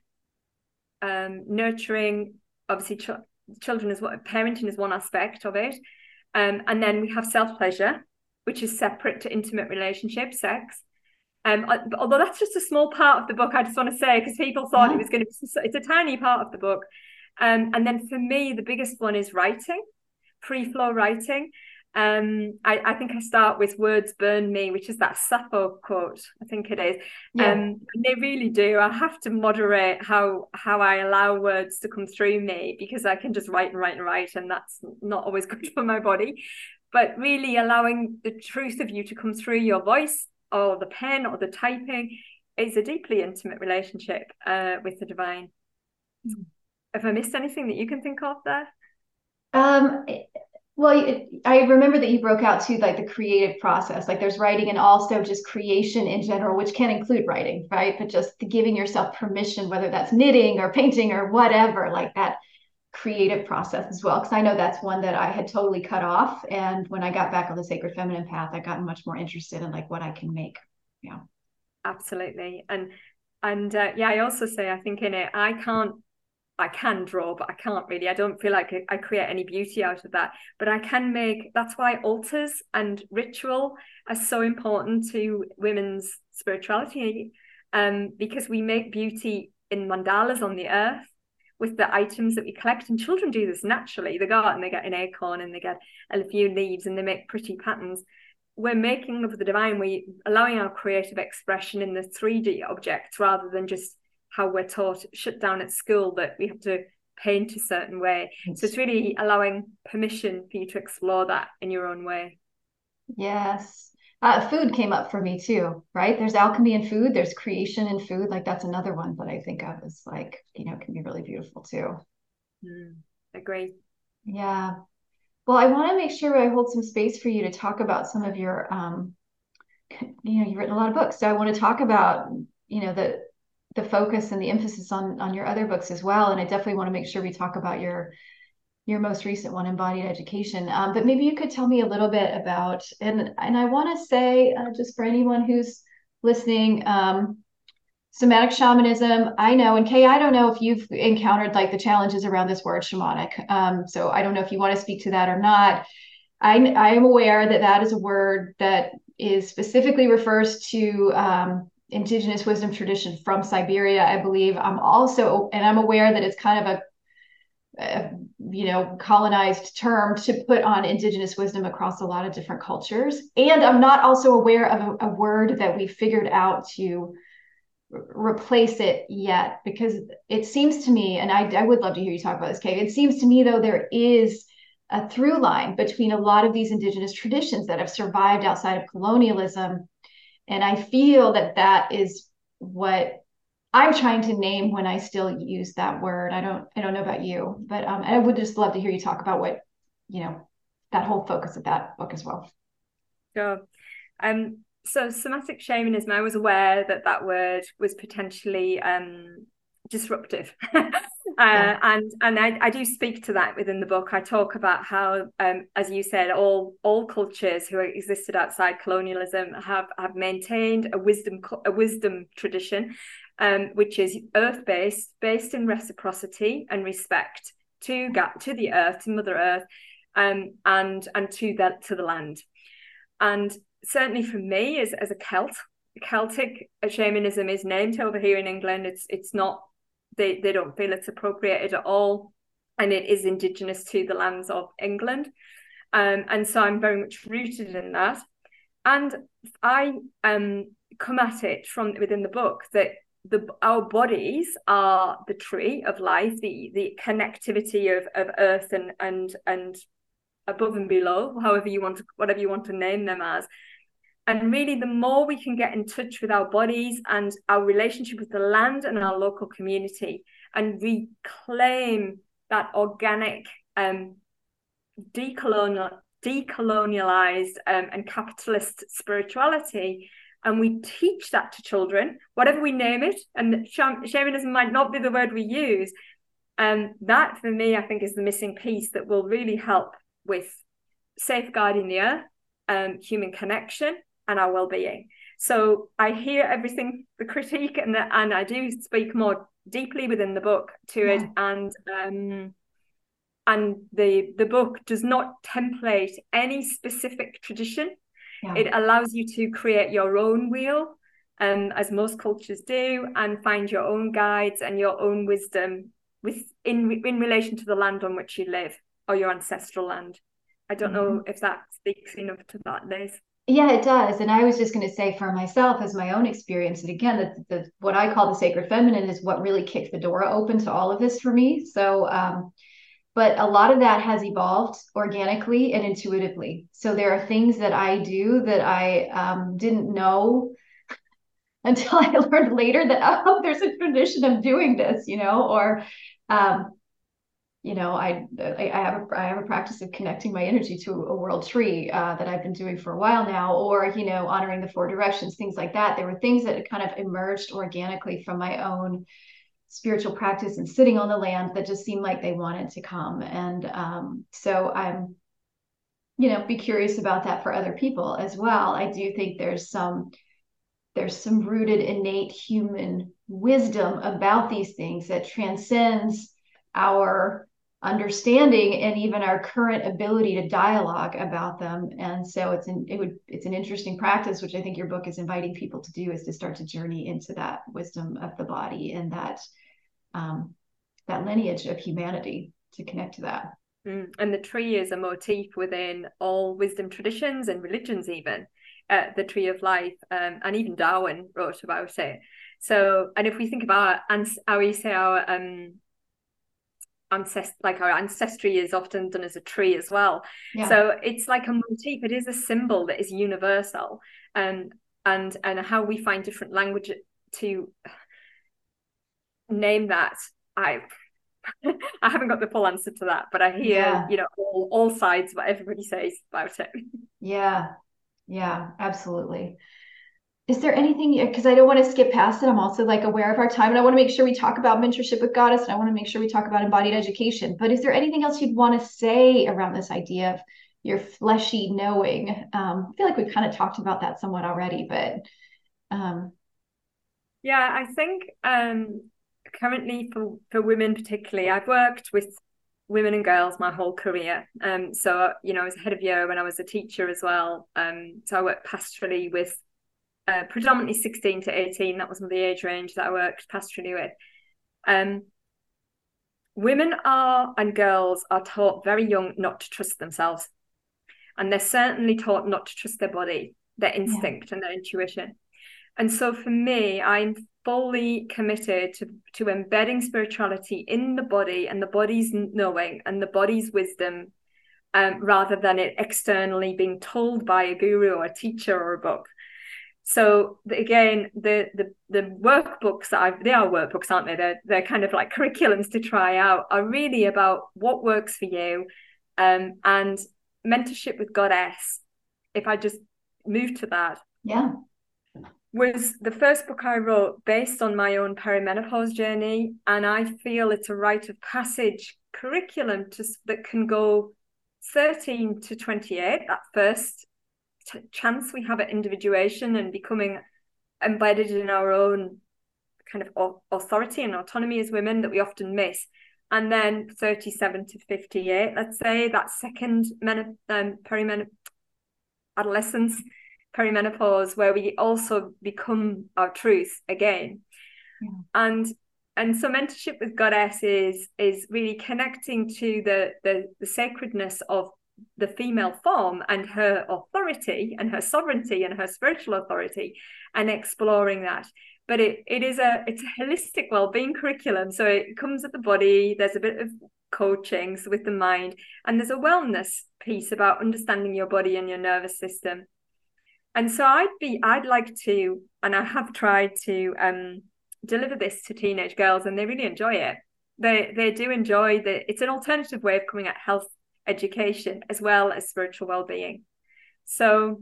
um, nurturing obviously ch- children is what parenting is one aspect of it. Um, and then we have self pleasure, which is separate to intimate relationship, sex. Um, although that's just a small part of the book, I just want to say because people thought it was going to be, it's a tiny part of the book. Um, and then for me, the biggest one is writing, free flow writing. Um, I, I, think I start with words burn me, which is that Sappho quote. I think it is. Yeah. Um, they really do. I have to moderate how how I allow words to come through me because I can just write and write and write, and that's not always good for my body. But really allowing the truth of you to come through your voice or the pen or the typing is a deeply intimate relationship uh, with the divine. Mm. Have I missed anything that you can think of there? Um, well, I remember that you broke out to like the creative process. Like there's writing and also just creation in general, which can include writing, right? But just giving yourself permission, whether that's knitting or painting or whatever, like that creative process as well. Because I know that's one that I had totally cut off. And when I got back on the sacred feminine path, I got much more interested in like what I can make. Yeah. Absolutely. And and uh, yeah, I also say I think in it I can't I can draw, but I can't really. I don't feel like I, create any beauty out of that. But I can make. That's why altars and ritual are so important to women's spirituality, um, because we make beauty in mandalas on the earth with the items that we collect. And children do this naturally. They go out and they get an acorn and they get a few leaves and they make pretty patterns. We're making of the divine. we're allowing our creative expression in the 3D objects rather than just how we're taught shut down at school that we have to paint a certain way. So it's really allowing permission for you to explore that in your own way. Yes. Uh, food came up for me too, right? There's alchemy in food, there's creation in food. Like that's another one that I think of as like, you know, can be really beautiful too. Mm, agree. Yeah. Well, I want to make sure I hold some space for you to talk about some of your, um, you know, you've written a lot of books. So I want to talk about, you know, the the focus and the emphasis on on your other books as well. And I definitely want to make sure we talk about your your most recent one, embodied education. Um, but maybe you could tell me a little bit about and and I want to say uh, just for anyone who's listening. Um, somatic shamanism i know and kay i don't know if you've encountered like the challenges around this word shamanic um, so i don't know if you want to speak to that or not i i am aware that that is a word that is specifically refers to um, indigenous wisdom tradition from Siberia, I believe. I'm also, and I'm aware that it's kind of a, a, you know, colonized term to put on indigenous wisdom across a lot of different cultures. And I'm not also aware of a, a word that we figured out to replace it yet, because it seems to me, and I, I would love to hear you talk about this, Kay. It seems to me, though, there is a through line between a lot of these indigenous traditions that have survived outside of colonialism and I feel that that is what I'm trying to name when I still use that word. I don't I don't know about you, but um, I would just love to hear you talk about what you know that whole focus of that book as well. Sure. Um, so somatic shamanism, I was aware that that word was potentially um, disruptive. uh, yeah. And and I, I do speak to that within the book. I talk about how, um, as you said, all all cultures who existed outside colonialism have have maintained a wisdom a wisdom tradition, um, which is earth based, based in reciprocity and respect to to the earth, to Mother Earth, um, and and to the to the land. And certainly for me, as as a Celt, Celtic shamanism is named over here in England. It's it's not they, they don't feel it's appropriated at all. And it is indigenous to the lands of England. Um, and so I'm very much rooted in that. And I um, come at it from within the book that the our bodies are the tree of life, the the connectivity of, of earth and and and above and below, however you want to whatever you want to name them as. And really, the more we can get in touch with our bodies and our relationship with the land and our local community and reclaim that organic, um, decolonial, decolonialized um, and capitalist spirituality, and we teach that to children, whatever we name it, and shamanism might not be the word we use. Um, that for me, I think, is the missing piece that will really help with safeguarding the earth, um, human connection, and our well-being so i hear everything the critique and the, and i do speak more deeply within the book to yeah. it and um and the the book does not template any specific tradition. Yeah. It allows you to create your own wheel, um, as most cultures do, and find your own guides and your own wisdom with in in relation to the land on which you live or your ancestral land. I don't mm-hmm. know if that speaks enough to that, Liz. Yeah, it does. And I was just going to say for myself, as my own experience, and again, the, the what I call the sacred feminine is what really kicked the door open to all of this for me. So, um, but a lot of that has evolved organically and intuitively. So there are things that I do that I um, didn't know until I learned later that oh, there's a tradition of doing this, you know, or um, you know, I, I have a, I have a practice of connecting my energy to a world tree uh, that I've been doing for a while now, or you know, honoring the four directions, things like that. There were things that kind of emerged organically from my own spiritual practice and sitting on the land that just seemed like they wanted to come, and um, so I'm, you know, be curious about that for other people as well. I do think there's some there's some rooted innate human wisdom about these things that transcends our understanding and even our current ability to dialogue about them and so it's an it would it's an interesting practice which i think your book is inviting people to do is to start to journey into that wisdom of the body and that um, that lineage of humanity to connect to that mm. and the tree is a motif within all wisdom traditions and religions even uh, the tree of life um, and even darwin wrote about it so and if we think about and how we say our um ancest like our ancestry is often done as a tree as well yeah. so it's like a motif it is a symbol that is universal and and and how we find different language to name that i i haven't got the full answer to that but i hear yeah. you know all, all sides what everybody says about it yeah yeah absolutely is there anything because i don't want to skip past it. I'm also like aware of our time and i want to make sure we talk about mentorship with goddess and i want to make sure we talk about embodied education. But is there anything else you'd want to say around this idea of your fleshy knowing? Um, i feel like we've kind of talked about that somewhat already but um, yeah i think um, currently for for women particularly i've worked with women and girls my whole career. Um so you know i was head of year when i was a teacher as well. Um so i worked pastorally with uh, predominantly 16 to 18. That was the age range that I worked pastorally with. Um, women are and girls are taught very young not to trust themselves. And they're certainly taught not to trust their body, their instinct, yeah. and their intuition. And so for me, I'm fully committed to, to embedding spirituality in the body and the body's knowing and the body's wisdom um, rather than it externally being told by a guru or a teacher or a book. So again, the the the workbooks that I've they are workbooks, aren't they? They're they're kind of like curriculums to try out are really about what works for you. Um, and mentorship with goddess, if I just move to that. Yeah. Was the first book I wrote based on my own perimenopause journey. And I feel it's a rite of passage curriculum to, that can go 13 to 28, that first t- chance we have at individuation and becoming embedded in our own kind of authority and autonomy as women that we often miss. And then 37 to 58, let's say that second men- um, adolescence, perimenopause, where we also become our truth again. Yeah. And and so mentorship with goddess is is really connecting to the the, the sacredness of the female form and her authority and her sovereignty and her spiritual authority and exploring that. But it, it is a it's a holistic well-being curriculum. So it comes with the body there's a bit of coaching so with the mind and there's a wellness piece about understanding your body and your nervous system. And so i'd be i'd like to and i have tried to um, deliver this to teenage girls and they really enjoy it. They they do enjoy that it's an alternative way of coming at health education as well as spiritual well-being. So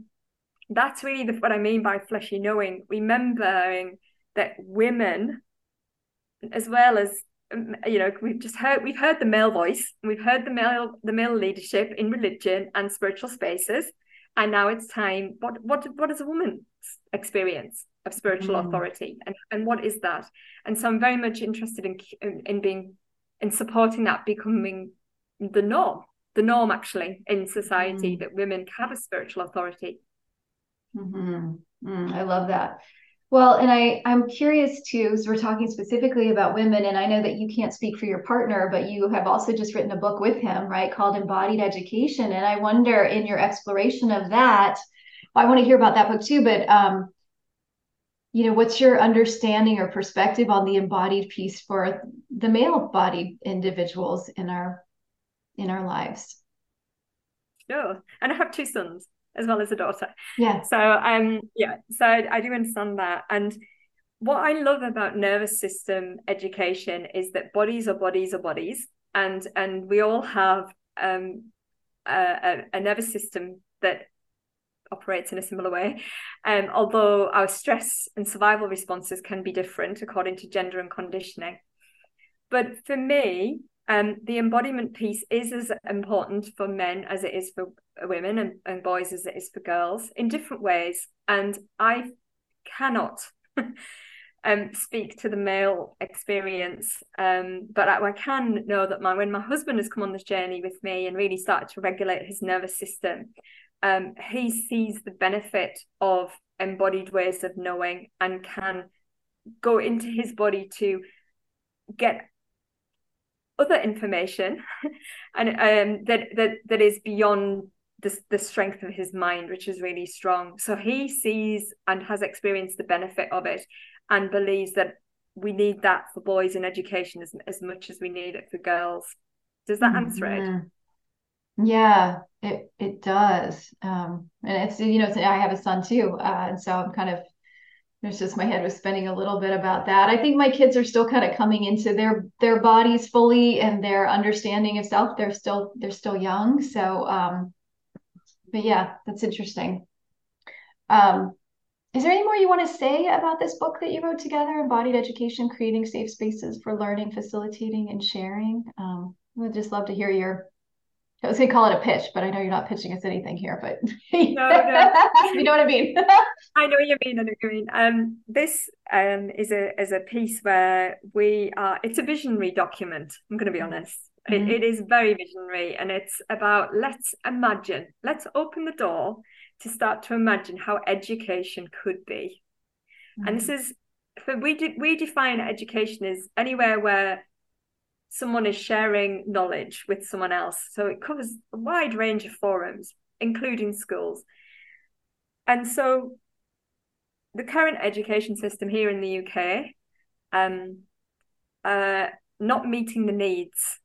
that's really the, what i mean by fleshy knowing remembering that women as well as um, you know we've just heard we've heard the male voice we've heard the male the male leadership in religion and spiritual spaces and now it's time what what what is a woman's experience of spiritual mm. authority and, and what is that? And so i'm very much interested in, in in being in supporting that becoming the norm, the norm actually in society Mm. that women have a spiritual authority. Mhm. Mm, I love that. Well, and I I'm curious too, as we're talking specifically about women, and I know that you can't speak for your partner, but you have also just written a book with him, right, called Embodied Education. And I wonder in your exploration of that, I want to hear about that book too, but um, you know, what's your understanding or perspective on the embodied piece for the male-bodied individuals in our in our lives? Sure. And I have two sons as well as a daughter. Yeah. So um yeah, so I, I do understand that. And what I love about nervous system education is that bodies are bodies are bodies, and and we all have um a, a, nervous system that operates in a similar way. Um, although our stress and survival responses can be different according to gender and conditioning. But for me, um, the embodiment piece is as important for men as it is for women and, and boys as it is for girls in different ways. And I cannot um, speak to the male experience, um, but I, I can know that my when my husband has come on this journey with me and really started to regulate his nervous system, um, he sees the benefit of embodied ways of knowing and can go into his body to get other information and um, that that that is beyond the, the strength of his mind which is really strong so he sees and has experienced the benefit of it and believes that we need that for boys in education as, as much as we need it for girls does that answer it Mhm. Yeah, it it does. Um, and it's you know, I have a son too, uh, and so I'm kind of there's just my head was spinning a little bit about that. I think my kids are still kind of coming into their their bodies fully and their understanding of self. They're still they're still young, so um, but yeah, that's interesting. Um, is there any more you want to say about this book that you wrote together, Embodied Education, Creating Safe Spaces for Learning, Facilitating, and Sharing? Um, I would just love to hear your I was gonna call it a pitch, but I know you're not pitching us anything here, but no. you know what I mean. I know what you mean. I know what you mean. Um, this um is a is a piece where we are. It's a visionary document. I'm going to be honest. Mhm. It, it is very visionary, and it's about let's imagine. Let's open the door to start to imagine how education could be. And this is for we de- we define education as anywhere where someone is sharing knowledge with someone else. So it covers a wide range of forums, including schools. And so the current education system here in the UK, um, uh, not meeting the needs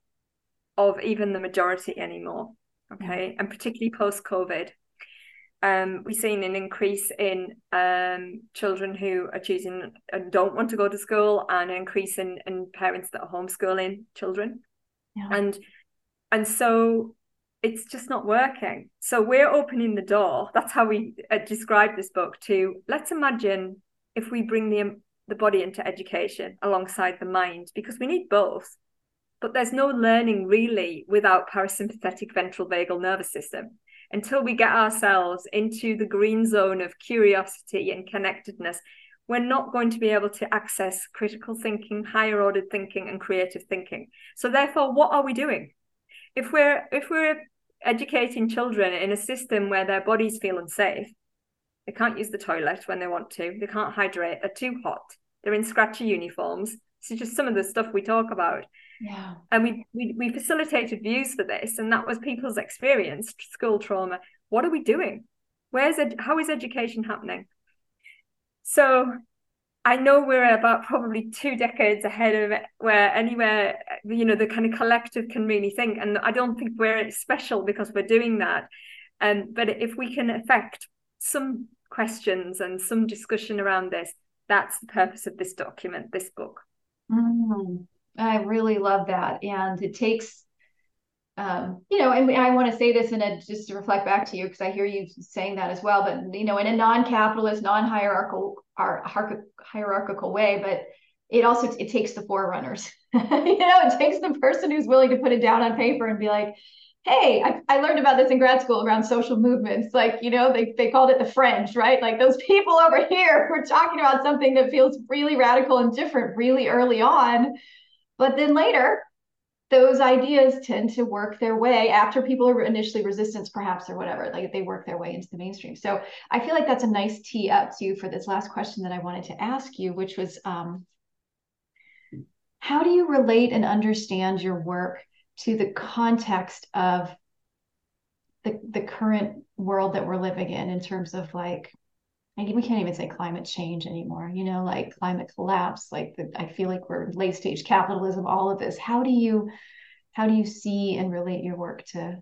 of even the majority anymore. Okay, and particularly post COVID, um, we've seen an increase in um, children who are choosing and don't want to go to school, and an increase in, in parents that are homeschooling children, Yeah. and and so it's just not working. So we're opening the door. That's how we uh, describe this book. To let's imagine if we bring the the body into education alongside the mind, because we need both. But there's no learning really without parasympathetic ventral vagal nervous system until we get ourselves into the green zone of curiosity and connectedness, we're not going to be able to access critical thinking, higher ordered thinking, and creative thinking. So therefore, what are we doing? If we're if we're educating children in a system where their bodies feel unsafe, they can't use the toilet when they want to, they can't hydrate, they're too hot, they're in scratchy uniforms. This is just some of the stuff we talk about Yeah. and we, we we facilitated views for this and that was people's experience school trauma. What are we doing? Where's ed- how is education happening? So i know we're about probably two decades ahead of where anywhere you know the kind of collective can really think and i don't think we're special because we're doing that. Um, but if we can affect some questions and some discussion around this that's the purpose of this document this book. Mm, I really love that. And it takes, um, you know, and I want to say this in a just to reflect back to you because I hear you saying that as well. But you know, in a non-capitalist, non-hierarchical, hierarchical way, but it also it takes the forerunners. you know, it takes the person who's willing to put it down on paper and be like, hey, I, I learned about this in grad school around social movements. Like, you know, they, they called it the fringe, right? Like those people over here were talking about something that feels really radical and different really early on. But then later, those ideas tend to work their way after people are initially resistance perhaps or whatever like they work their way into the mainstream. So i feel like that's a nice tee up to you for this last question that i wanted to ask you which was um, how do you relate and understand your work to the context of the, the current world that we're living in in terms of like we can't even say climate change anymore you know like climate collapse like the, i feel like we're late stage capitalism all of this. How do you how do you see and relate your work to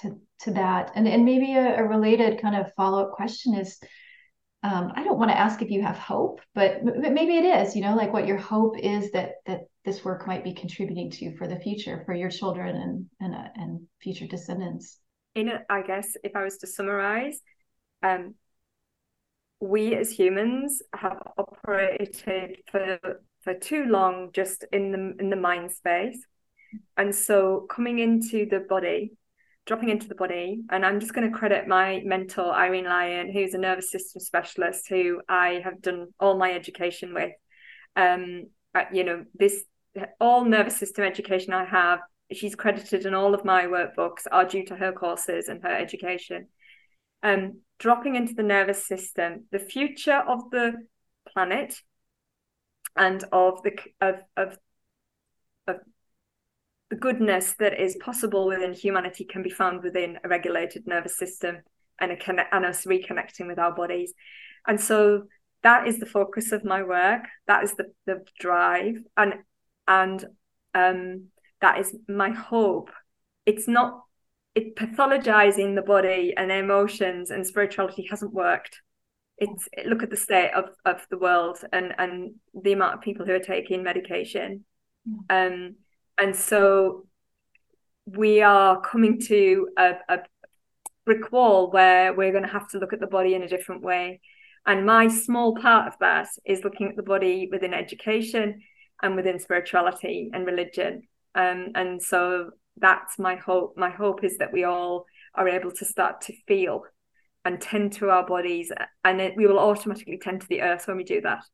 to to that? And and maybe a, a related kind of follow-up question is um, i don't want to ask if you have hope but, but maybe it is you know like what your hope is that that this work might be contributing to for the future for your children and and, uh, and future descendants. In a, i guess if i was to summarize um, we as humans have operated for for too long just in the in the mind space. And so coming into the body dropping into the body and i'm just going to credit my mentor irene lyon who's a nervous system specialist who i have done all my education with. Um you know this all nervous system education i have she's credited in all of my workbooks are due to her courses and her education. Um dropping into the nervous system, the future of the planet and of the of of of the goodness that is possible within humanity can be found within a regulated nervous system and a connect, and us reconnecting with our bodies. And so that is the focus of my work. That is the the drive and and um that is my hope. It's not it pathologizing the body and emotions and spirituality hasn't worked. It's look at the state of of the world and and the amount of people who are taking medication. Mm. um and so we are coming to a, a brick wall where we're going to have to look at the body in a different way. And my small part of that is looking at the body within education and within spirituality and religion. Um, and so that's my hope. My hope is that we all are able to start to feel and tend to our bodies, and it, we will automatically tend to the earth when we do that.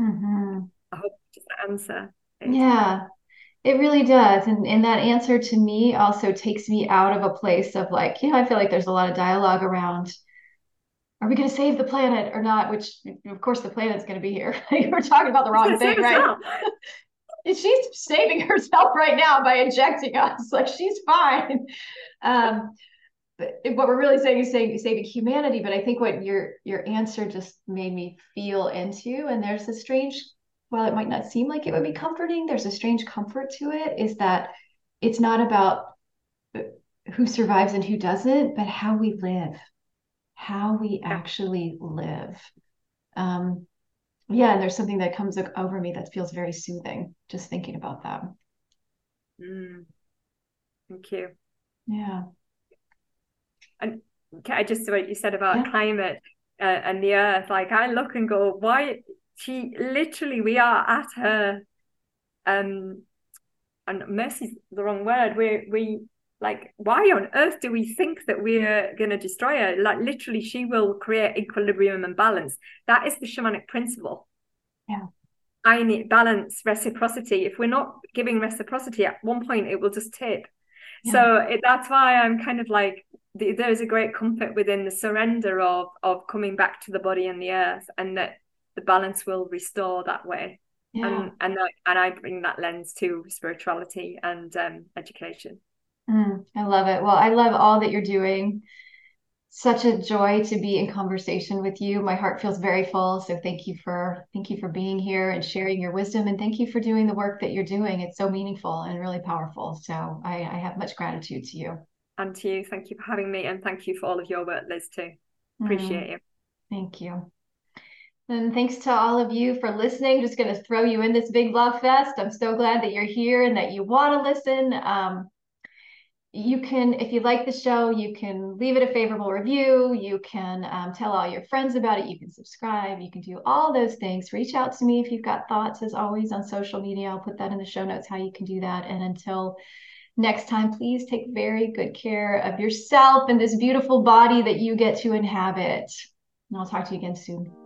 Mm-hmm. I hope just the answer. Yeah, it really does. And, and that answer to me also takes me out of a place of like, you know, I feel like there's a lot of dialogue around are we going to save the planet or not? Which, of course, the planet's going to be here. We're talking about the wrong thing, right? she's saving herself right now by injecting us. Like she's fine. Um, but what we're really saying is saying saving humanity. But I think what your your answer just made me feel into, and there's a strange, while it might not seem like it would be comforting, there's a strange comfort to it. Is that it's not about who survives and who doesn't, but how we live, how we actually live. Um, yeah, and there's something that comes over me that feels very soothing just thinking about that. Mm. Thank you. Yeah. And I just what you said about yeah. climate uh, and the earth, like I look and go, why she literally we are at her um and mercy's the wrong word. We we like why on earth do we think that we're going to destroy her? Like literally she will create equilibrium and balance. That is the shamanic principle. Yeah. I need balance reciprocity. If we're not giving reciprocity at one point it will just tip. Yeah. so it, that's why i'm kind of like the, there's a great comfort within the surrender of of coming back to the body and the earth and that the balance will restore that way. Yeah. and and I, and I bring that lens to spirituality and um, education Mm, I love it. Well, I love all that you're doing. Such a joy to be in conversation with you. My heart feels very full. So thank you for thank you for being here and sharing your wisdom, and thank you for doing the work that you're doing. It's so meaningful and really powerful. So I, I have much gratitude to you. And to you, thank you for having me, and thank you for all of your work, Liz. Too appreciate mm, you. Thank you. And thanks to all of you for listening. Just going to throw you in this big love fest. I'm so glad that you're here and that you want to listen. Um, you can, if you like the show, you can leave it a favorable review. You can um, tell all your friends about it. You can subscribe. You can do all those things. Reach out to me if you've got thoughts, as always, on social media. I'll put that in the show notes how you can do that. And until next time, please take very good care of yourself and this beautiful body that you get to inhabit. And I'll talk to you again soon.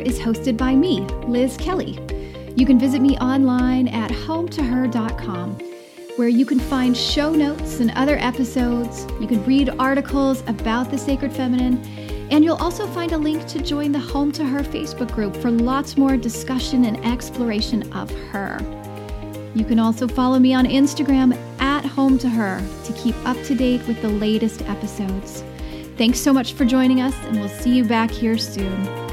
Is hosted by me, Liz Kelly. You can visit me online at hometoher.com, where you can find show notes and other episodes. You can read articles about the sacred feminine, and you'll also find a link to join the Home to Her Facebook group for lots more discussion and exploration of her. You can also follow me on Instagram at Home to Her to keep up to date with the latest episodes. Thanks so much for joining us, and we'll see you back here soon.